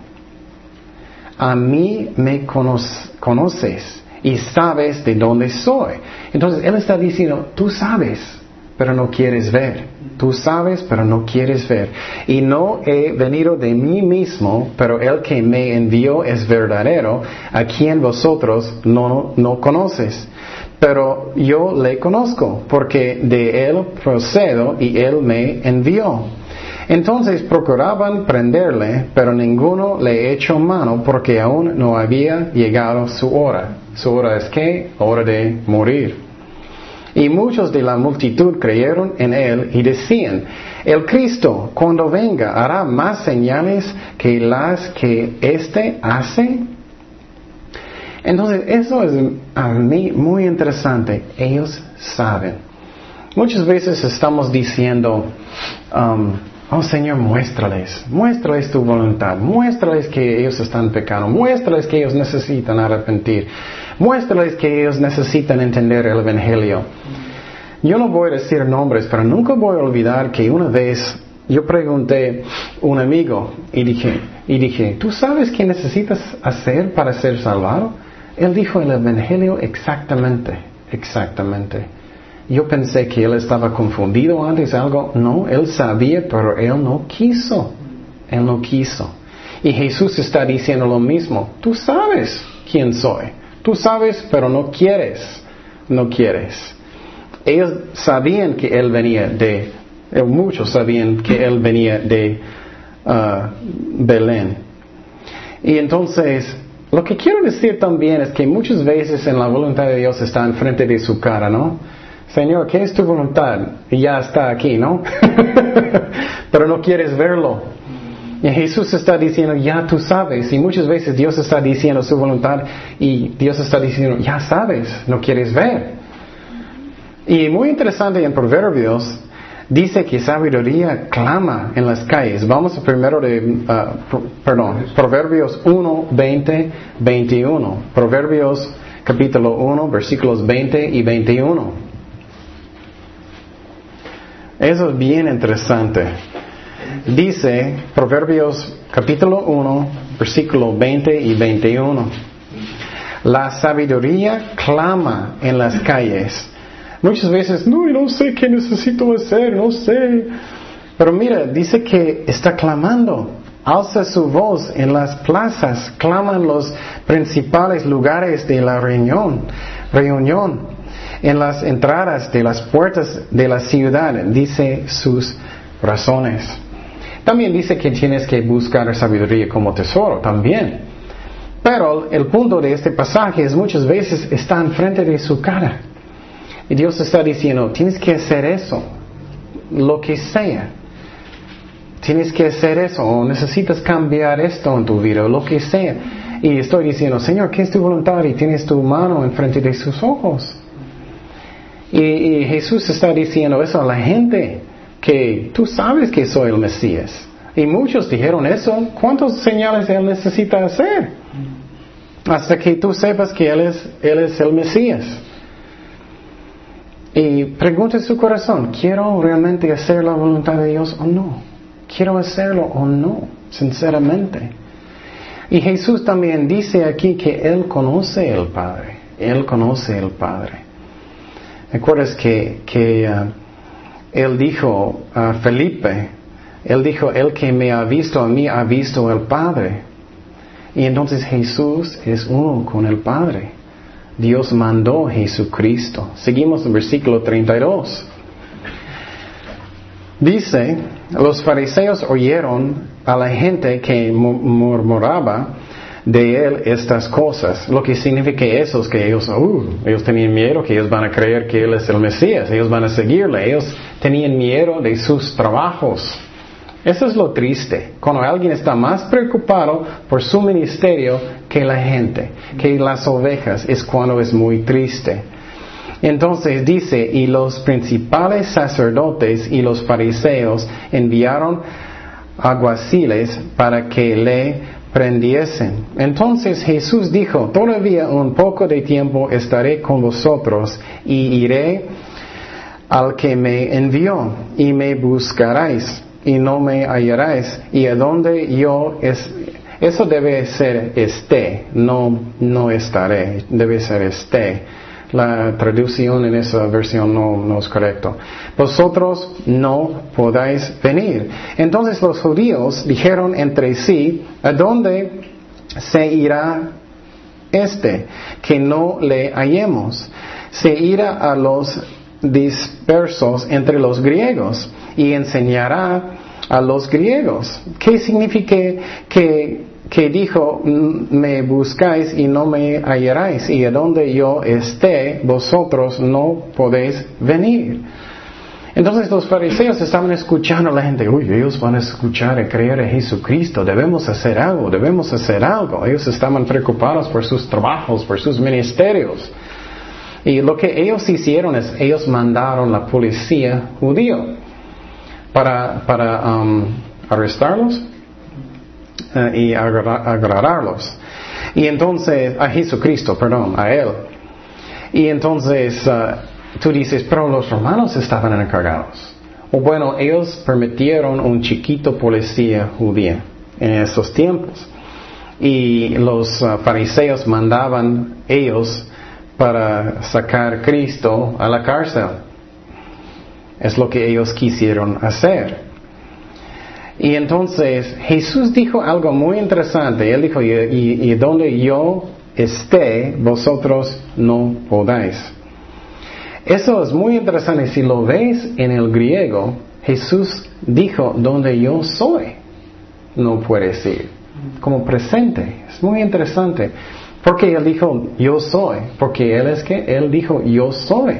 a mí me conoces y sabes de dónde soy. Entonces Él está diciendo, tú sabes, pero no quieres ver. Tú sabes, pero no quieres ver. Y no he venido de mí mismo, pero el que me envió es verdadero, a quien vosotros no, no conoces pero yo le conozco, porque de él procedo y él me envió. Entonces procuraban prenderle, pero ninguno le echó mano porque aún no había llegado su hora. Su hora es que, hora de morir. Y muchos de la multitud creyeron en él y decían, el Cristo cuando venga hará más señales que las que éste hace. Entonces, eso es a mí muy interesante. Ellos saben. Muchas veces estamos diciendo, um, oh Señor, muéstrales, muéstrales tu voluntad, muéstrales que ellos están pecando, muéstrales que ellos necesitan arrepentir, muéstrales que ellos necesitan entender el Evangelio. Yo no voy a decir nombres, pero nunca voy a olvidar que una vez yo pregunté a un amigo y dije, y dije, ¿tú sabes qué necesitas hacer para ser salvado? Él dijo el Evangelio exactamente, exactamente. Yo pensé que él estaba confundido antes, algo. No, él sabía, pero él no quiso. Él no quiso. Y Jesús está diciendo lo mismo. Tú sabes quién soy. Tú sabes, pero no quieres. No quieres. Ellos sabían que él venía de, eh, muchos sabían que él venía de uh, Belén. Y entonces, lo que quiero decir también es que muchas veces en la voluntad de Dios está enfrente de su cara, ¿no? Señor, ¿qué es tu voluntad? Y ya está aquí, ¿no? [LAUGHS] Pero no quieres verlo. Y Jesús está diciendo, ya tú sabes. Y muchas veces Dios está diciendo su voluntad y Dios está diciendo, ya sabes, no quieres ver. Y muy interesante en Proverbios, dice que sabiduría clama en las calles. Vamos primero de, uh, perdón, Proverbios 1, 20, 21. Proverbios capítulo 1, versículos 20 y 21. Eso es bien interesante. Dice Proverbios capítulo 1, versículo 20 y 21. La sabiduría clama en las calles. Muchas veces, no, no sé qué necesito hacer, no sé. Pero mira, dice que está clamando. Alza su voz en las plazas, claman los principales lugares de la reunión. reunión en las entradas de las puertas de la ciudad, dice sus razones. También dice que tienes que buscar sabiduría como tesoro, también. Pero el punto de este pasaje es muchas veces está enfrente de su cara. Y Dios está diciendo, tienes que hacer eso, lo que sea. Tienes que hacer eso, o necesitas cambiar esto en tu vida, lo que sea. Y estoy diciendo, Señor, ¿qué es tu voluntad? Y tienes tu mano enfrente de sus ojos. Y, Jesús está diciendo eso a la gente, que tú sabes que soy el Mesías. Y muchos dijeron eso. ¿Cuántas señales Él necesita hacer? Hasta que tú sepas que Él es, él es el Mesías. Y pregunta su corazón, ¿quiero realmente hacer la voluntad de Dios o no? ¿Quiero hacerlo o no? Sinceramente. Y Jesús también dice aquí que Él conoce el Padre. Él conoce el Padre. ¿Recuerdas que, que uh, él dijo a Felipe, él dijo, el que me ha visto a mí ha visto al Padre. Y entonces Jesús es uno con el Padre. Dios mandó a Jesucristo. Seguimos en versículo 32. Dice, los fariseos oyeron a la gente que murmuraba de él estas cosas. Lo que significa eso es que ellos, uh, ellos tenían miedo que ellos van a creer que él es el Mesías, ellos van a seguirle, ellos tenían miedo de sus trabajos. Eso es lo triste, cuando alguien está más preocupado por su ministerio que la gente, que las ovejas, es cuando es muy triste. Entonces dice, y los principales sacerdotes y los fariseos enviaron aguaciles para que le prendiesen. Entonces Jesús dijo, todavía un poco de tiempo estaré con vosotros y iré al que me envió y me buscaréis y no me hallaréis. Y a donde yo es eso debe ser esté no no estaré debe ser esté la traducción en esa versión no, es correcto. Vosotros no podáis venir. Entonces los judíos dijeron entre sí, ¿a dónde se irá este que no le hallemos? Se irá a los dispersos entre los griegos y enseñará a los griegos. ¿Qué significa que que dijo, me buscáis y no me hallaréis, y a donde yo esté, vosotros no podéis venir. Entonces los fariseos estaban escuchando a la gente, uy, ellos van a escuchar y creer en Jesucristo, debemos hacer algo, debemos hacer algo. Ellos estaban preocupados por sus trabajos, por sus ministerios. Y lo que ellos hicieron es, ellos mandaron la policía judío para, para um, arrestarlos eh, y agarrarlos. Y entonces, a Jesucristo, perdón, a Él. Y entonces, uh, tú dices, pero los romanos estaban encargados. O bueno, ellos permitieron un chiquito policía judía en esos tiempos. Y los uh, fariseos mandaban ellos para sacar Cristo a la cárcel. Es lo que ellos quisieron hacer. Y entonces Jesús dijo algo muy interesante. Él dijo, y, donde yo esté, vosotros no podáis. Eso es muy interesante. Si lo ves en el griego, Jesús dijo, donde yo soy, no puedes ir. Como presente. Es muy interesante. Porque Él dijo, yo soy. Porque Él es que Él dijo, yo soy.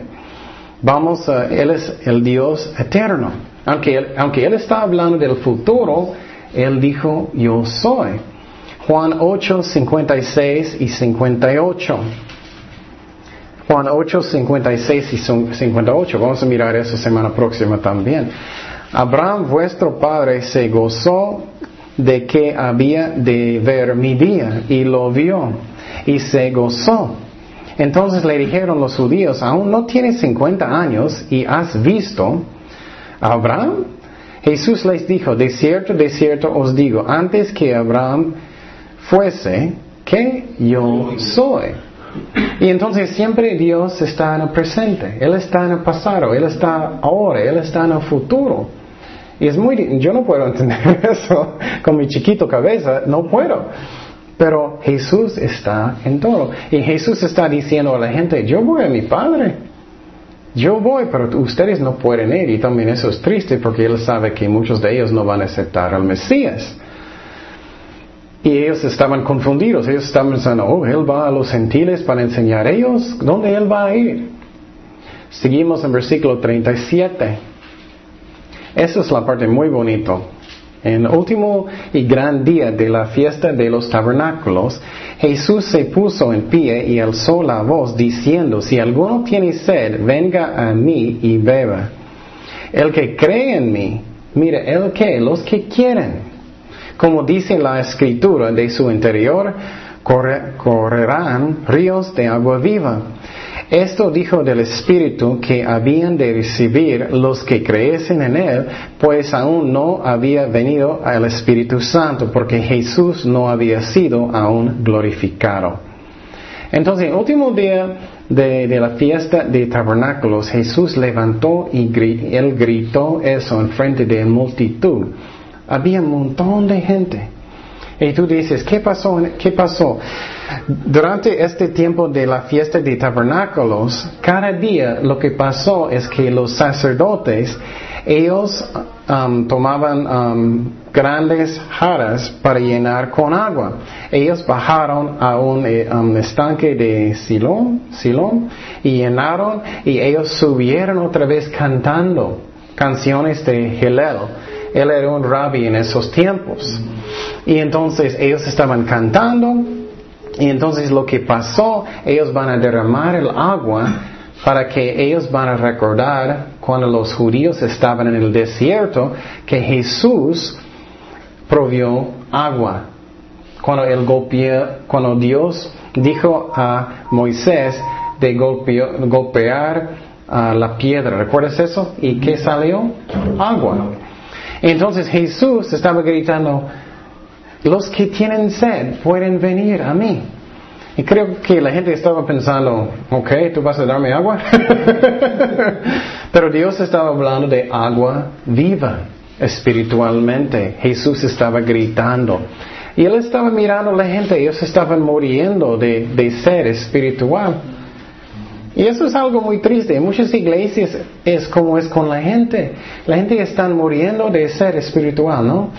Vamos, a, Él es el Dios eterno. Aunque él, aunque él está hablando del futuro, Él dijo, yo soy. Juan 8, 56 y 58. Juan 8, 56 y 58. Vamos a mirar eso semana próxima también. Abraham, vuestro padre, se gozó de que había de ver mi día y lo vio y se gozó. Entonces le dijeron los judíos, aún no tienes 50 años y has visto Abraham. Jesús les dijo, de cierto, de cierto os digo, antes que Abraham fuese, que yo soy. Y entonces siempre Dios está en el presente, Él está en el pasado, Él está ahora, Él está en el futuro. Y es muy, yo no puedo entender [LAUGHS] eso con mi chiquito cabeza, no puedo. Pero Jesús está en todo. Y Jesús está diciendo a la gente, yo voy a mi Padre. Yo voy, pero ustedes no pueden ir. Y también eso es triste porque Él sabe que muchos de ellos no van a aceptar al Mesías. Y ellos estaban confundidos. Ellos estaban pensando, oh, Él va a los gentiles para enseñar a ellos. ¿Dónde Él va a ir? Seguimos en versículo 37. Esa es la parte muy bonita. En el último y gran día de la fiesta de los tabernáculos, Jesús se puso en pie y alzó la voz diciendo, si alguno tiene sed, venga a mí y beba. El que cree en mí, mire, el que, los que quieren. Como dice la escritura, de su interior correrán ríos de agua viva. Esto dijo del Espíritu que habían de recibir los que creyesen en Él, pues aún no había venido el Espíritu Santo, porque Jesús no había sido aún glorificado. Entonces, el último día de, la fiesta de tabernáculos, Jesús levantó y él gritó eso en frente de la multitud. Había un montón de gente. Y tú dices, ¿qué pasó? ¿Qué pasó? Durante este tiempo de la fiesta de tabernáculos, cada día lo que pasó es que los sacerdotes, ellos um, tomaban um, grandes jarras para llenar con agua. Ellos bajaron a un, eh, estanque de Silón, Silón y llenaron y ellos subieron otra vez cantando canciones de Hillel. Él era un rabbi en esos tiempos. Y entonces ellos estaban cantando y entonces lo que pasó, ellos van a derramar el agua para que ellos van a recordar cuando los judíos estaban en el desierto que Jesús provió agua. Cuando, él cuando Dios dijo a Moisés de golpear la piedra, ¿recuerdas eso? ¿Y qué salió? Agua. Entonces Jesús estaba gritando, los que tienen sed pueden venir a mí. Y creo que la gente estaba pensando, ok, tú vas a darme agua. [LAUGHS] Pero Dios estaba hablando de agua viva espiritualmente. Jesús estaba gritando. Y él estaba mirando a la gente, ellos estaban muriendo de, de sed espiritual. Y eso es algo muy triste. En muchas iglesias es como es con la gente. La gente está muriendo de sed espiritual, ¿no?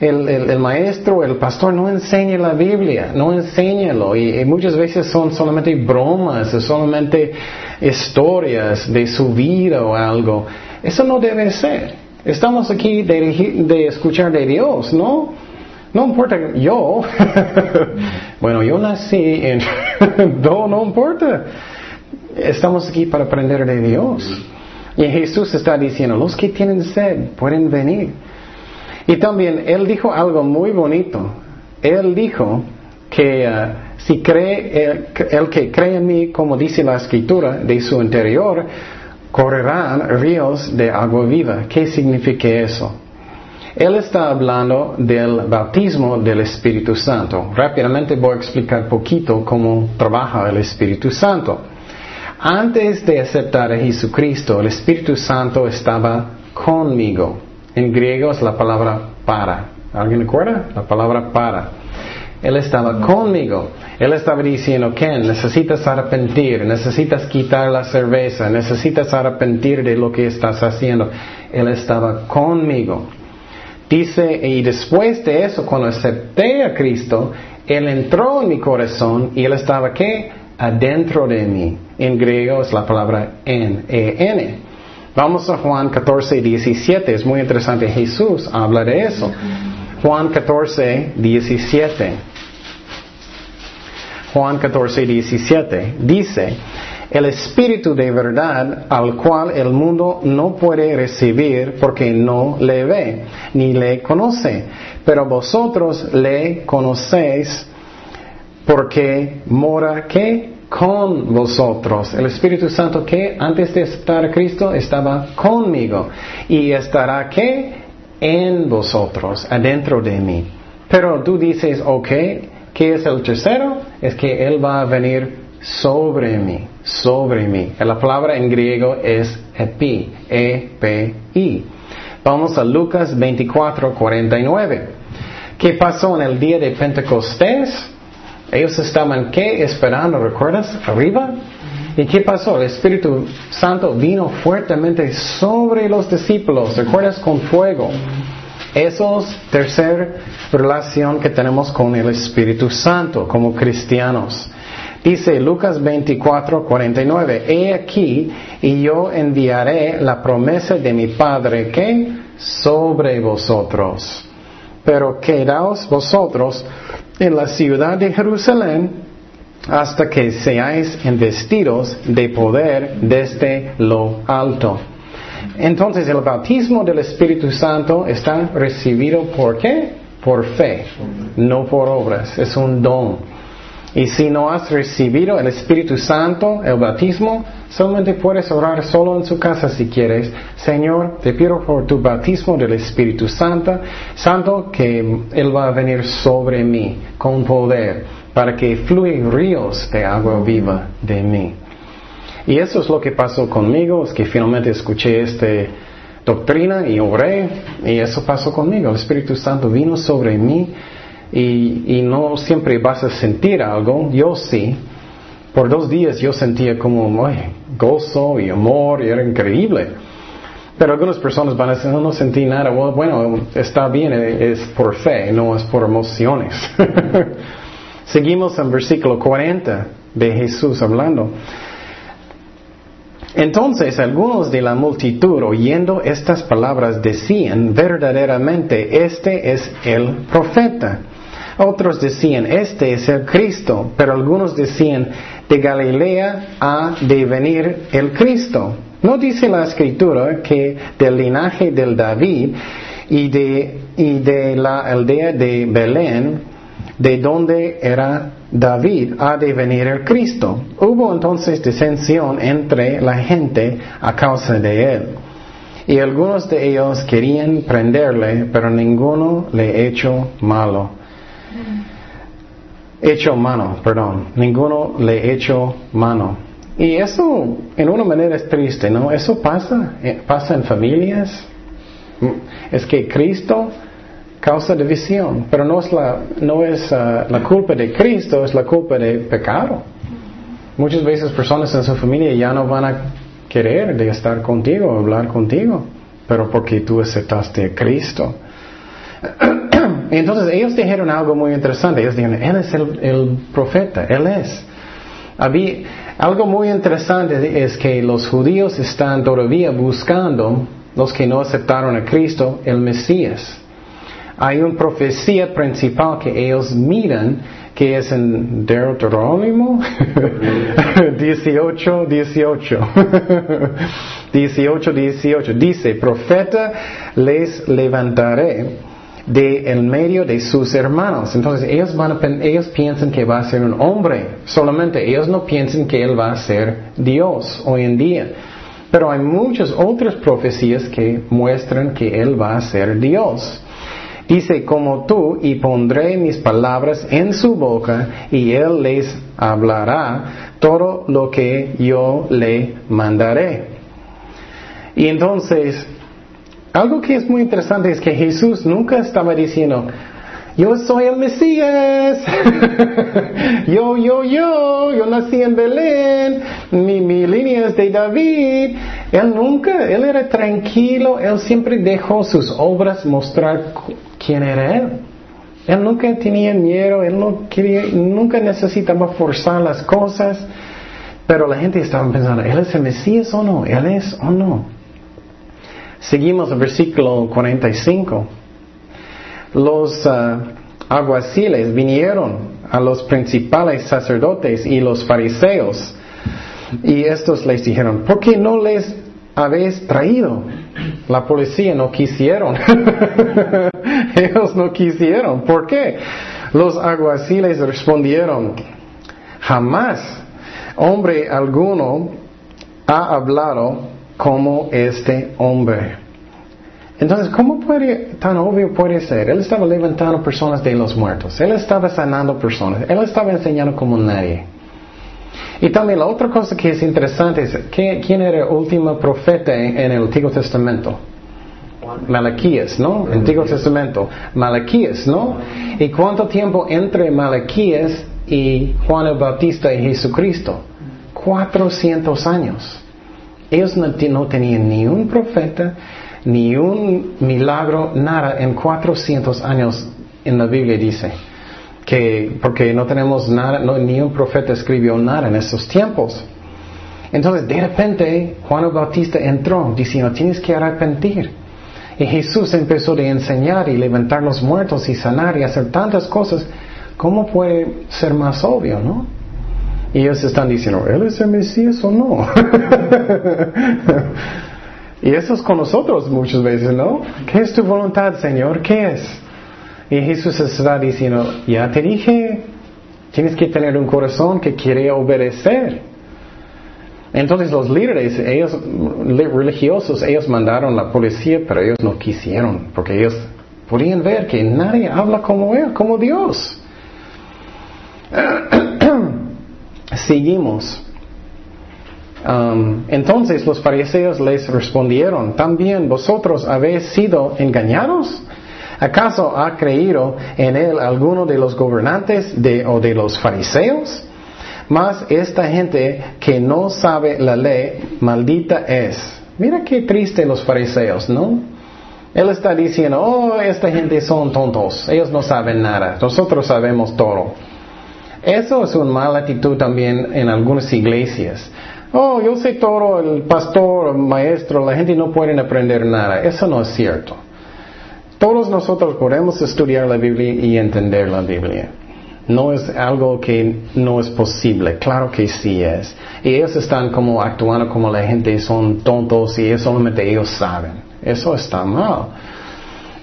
el, el, maestro, el pastor no enseña la Biblia, no enséñalo. Y, muchas veces son solamente bromas, solamente historias de su vida o algo. Eso no debe ser. Estamos aquí de, de escuchar de Dios, ¿no? No importa yo. [LAUGHS] bueno, yo nací en... [LAUGHS] no, no importa. Estamos aquí para aprender de Dios. Y Jesús está diciendo, los que tienen sed pueden venir. Y también Él dijo algo muy bonito. Él dijo que uh, si cree, el, que cree en mí, como dice la escritura, de su interior, correrán ríos de agua viva. ¿Qué significa eso? Él está hablando del bautismo del Espíritu Santo. Rápidamente voy a explicar poquito cómo trabaja el Espíritu Santo. Antes de aceptar a Jesucristo, el Espíritu Santo estaba conmigo. En griego es la palabra para. ¿Alguien recuerda? La palabra para. Él estaba conmigo. Él estaba diciendo, Ken, necesitas arrepentir, necesitas quitar la cerveza, necesitas arrepentir de lo que estás haciendo. Él estaba conmigo. Dice, y después de eso, cuando acepté a Cristo, Él entró en mi corazón y Él estaba, ¿qué? Adentro de mí. En griego es la palabra en, E-N. Vamos a Juan 14, 17. Es muy interesante. Jesús habla de eso. Juan 14, 17. Juan 14, 17. Dice, el Espíritu de verdad al cual el mundo no puede recibir porque no le ve ni le conoce, pero vosotros le conocéis porque mora que con vosotros. El Espíritu Santo que antes de estar a Cristo estaba conmigo y estará que en vosotros, adentro de mí. Pero tú dices, ok, ¿qué es el tercero? Es que Él va a venir sobre mí, sobre mí. La palabra en griego es epi, E-P-I. Vamos a Lucas 24, 49. ¿Qué pasó en el día de Pentecostés? Ellos estaban, ¿qué? Esperando, ¿recuerdas? Arriba. ¿Y qué pasó? El Espíritu Santo vino fuertemente sobre los discípulos, ¿recuerdas? Con fuego. Eso es tercera relación que tenemos con el Espíritu Santo como cristianos. Dice Lucas 24, 49, He aquí, y yo enviaré la promesa de mi Padre que sobre vosotros. Pero quedaos vosotros en la ciudad de Jerusalén hasta que seáis investidos de poder desde lo alto. Entonces el bautismo del Espíritu Santo está recibido por qué? Por fe, no por obras, es un don. Y si no has recibido el Espíritu Santo, el bautismo, solamente puedes orar solo en su casa si quieres. Señor, te pido por tu bautismo del Espíritu Santo, Santo, que Él va a venir sobre mí con poder, para que fluyan ríos de agua viva de mí. Y eso es lo que pasó conmigo, es que finalmente escuché esta doctrina y oré, y eso pasó conmigo. El Espíritu Santo vino sobre mí y, no siempre vas a sentir algo, yo sí. Por dos días yo sentía como gozo y amor y era increíble. Pero algunas personas van a decir, no, no sentí nada. Bueno, está bien, es por fe, no es por emociones. [LAUGHS] Seguimos en versículo 40 de Jesús hablando. Entonces algunos de la multitud oyendo estas palabras decían verdaderamente, este es el profeta. Otros decían, este es el Cristo, pero algunos decían, de Galilea ha de venir el Cristo. No dice la escritura que del linaje del David y de, y de la aldea de Belén, de donde era David, ha de venir el Cristo. Hubo entonces disensión entre la gente a causa de él. Y algunos de ellos querían prenderle, pero ninguno le echó malo hecho mano, perdón, ninguno le hecho mano. Y eso en una manera es triste, ¿no? Eso pasa, eh, pasa en familias. Mm, es que Cristo causa división, pero no es la, no es ah, la culpa de Cristo, es la culpa de pecado. Muchas veces personas en su familia ya no van a querer de estar contigo, hablar contigo, pero porque tú aceptaste a Cristo. [CLEARS THROAT] Entonces ellos dijeron algo muy interesante. Ellos dijeron, Él es el, el profeta, Él es. Había, algo muy interesante es que los judíos están todavía buscando, los que no aceptaron a Cristo, el Mesías. Hay una profecía principal que ellos miran, que es en Deuterónimo 18, 18. 18, 18. Dice, profeta les levantaré de el medio de sus hermanos. Entonces ellos, van ellos piensan que va a ser un hombre, solamente ellos no piensan que él va a ser Dios hoy en día. Pero hay muchas otras profecías que muestran que él va a ser Dios. Dice, como tú, y pondré mis palabras en su boca, y él les hablará todo lo que yo le mandaré. Y entonces, algo que es muy interesante es que Jesús nunca estaba diciendo, yo soy el Mesías, [LAUGHS] yo, yo, yo, yo nací en Belén, mi, mi línea es de David. Él nunca, él era tranquilo, él siempre dejó sus obras mostrar quién era él. Él nunca tenía miedo, él no quería, nunca necesitaba forzar las cosas, pero la gente estaba pensando, ¿él es el Mesías o no? ¿Él es o no? Seguimos el versículo 45. Los uh, aguaciles vinieron a los principales sacerdotes y los fariseos y estos les dijeron, ¿por qué no les habéis traído? La policía no quisieron. [LAUGHS] Ellos no quisieron. ¿Por qué? Los aguaciles respondieron, jamás hombre alguno ha hablado como este hombre. Entonces, ¿cómo puede, tan obvio puede ser? Él estaba levantando personas de los muertos, él estaba sanando personas, él estaba enseñando como nadie. Y también la otra cosa que es interesante es, ¿quién era el último profeta en, el Antiguo Testamento? Malaquías, ¿no? Antiguo Testamento. Malaquías, ¿no? ¿Y cuánto tiempo entre Malaquías y Juan el Bautista y Jesucristo? 400 años. Ellos no, tenían ni un profeta, ni un milagro, nada en 400 años en la Biblia dice. Que, porque no tenemos nada, ni un profeta escribió nada en esos tiempos. Entonces, de repente, Juan el Bautista entró diciendo, tienes que arrepentir. Y Jesús empezó a enseñar y levantar los muertos y sanar y hacer tantas cosas. ¿Cómo puede ser más obvio, no? Y ellos están diciendo, ¿Él es el Mesías o no? [LAUGHS] y eso es con nosotros muchas veces, ¿no? ¿Qué es tu voluntad, Señor? ¿Qué es? Y Jesús está diciendo, ya te dije, tienes que tener un corazón que quiere obedecer. Entonces los líderes, ellos religiosos, ellos mandaron la policía, pero ellos no quisieron, porque ellos podían ver que nadie habla como él, como Dios. [CLEARS THROAT] seguimos. Entonces los fariseos les respondieron, ¿también vosotros habéis sido engañados? ¿Acaso ha creído en él alguno de los gobernantes de, o de los fariseos? Mas esta gente que no sabe la ley, maldita es. Mira qué triste los fariseos, ¿no? Él está diciendo, oh, esta gente son tontos, ellos no saben nada, nosotros sabemos todo. Eso es una mala actitud también en algunas iglesias. Oh, yo sé todo, el pastor, el maestro, la gente no puede aprender nada. Eso no es cierto. Todos nosotros podemos estudiar la Biblia y entender la Biblia. No es algo que no es posible, claro que sí es. Y ellos están como actuando como la gente son tontos y solamente ellos saben. Eso está mal.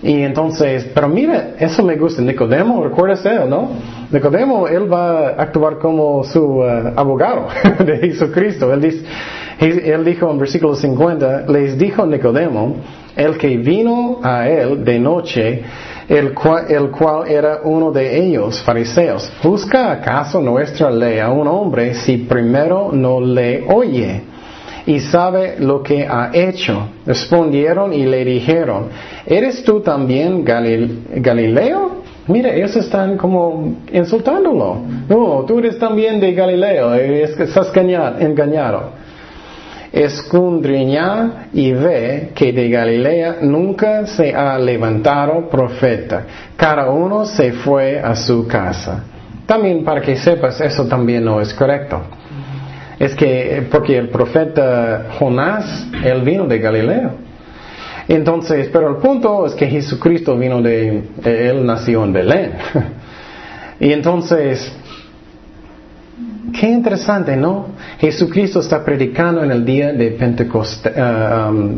Y entonces, pero mira, eso me gusta. Nicodemo, recuerdas él, ¿no? Nicodemo, él va a actuar como su uh, abogado [LAUGHS] de Jesucristo. Él, él dijo en versículo 50, les dijo Nicodemo, el que vino a él de noche, el cual, el cual, era uno de ellos, fariseos, ¿busca acaso nuestra ley a un hombre si primero no le oye? y sabe lo que ha hecho. Respondieron y le dijeron, ¿eres tú también Galileo? Mira, ellos están como insultándolo. No, tú eres también de Galileo, estás engañado. escudriña y ve que de Galilea nunca se ha levantado profeta. Cada uno se fue a su casa. También para que sepas, eso también no es correcto. Es que, porque el profeta Jonás, él vino de Galilea. Entonces, pero el punto es que Jesucristo vino de, él nació en Belén. [LAUGHS] y entonces, qué interesante, ¿no? Jesucristo está predicando en el día de Pentecostés, uh, um,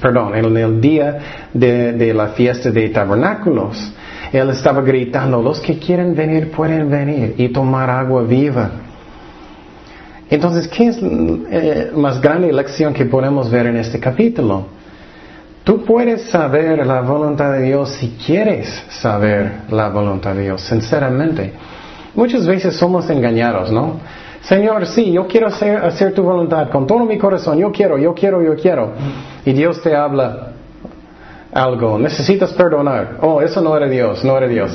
perdón, en el día de, de la fiesta de tabernáculos. Él estaba gritando, los que quieren venir pueden venir y tomar agua viva. Entonces, ¿qué es la eh, más grande lección que podemos ver en este capítulo? Tú puedes saber la voluntad de Dios si quieres saber la voluntad de Dios, sinceramente. Muchas veces somos engañados, ¿no? Señor, sí, yo quiero hacer, tu voluntad con todo mi corazón, yo quiero, yo quiero, yo quiero. Y Dios te habla algo, necesitas perdonar. Oh, eso no era Dios, no era Dios.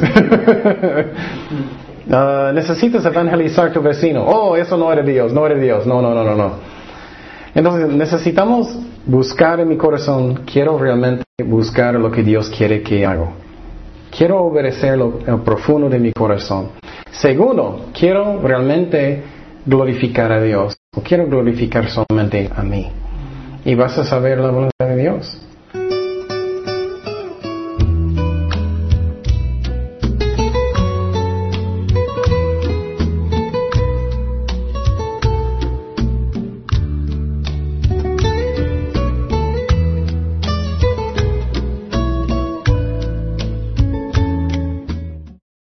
Uh, [LAUGHS] necesitas evangelizar tu vecino. Oh, eso no era Dios, no era Dios. No, no, no, no, no. Entonces necesitamos buscar en mi corazón, quiero realmente buscar lo que Dios quiere que haga. Quiero obedecer lo, profundo de mi corazón. Segundo, quiero realmente glorificar a Dios. O quiero glorificar solamente a mí. Y vas a saber la voluntad de Dios.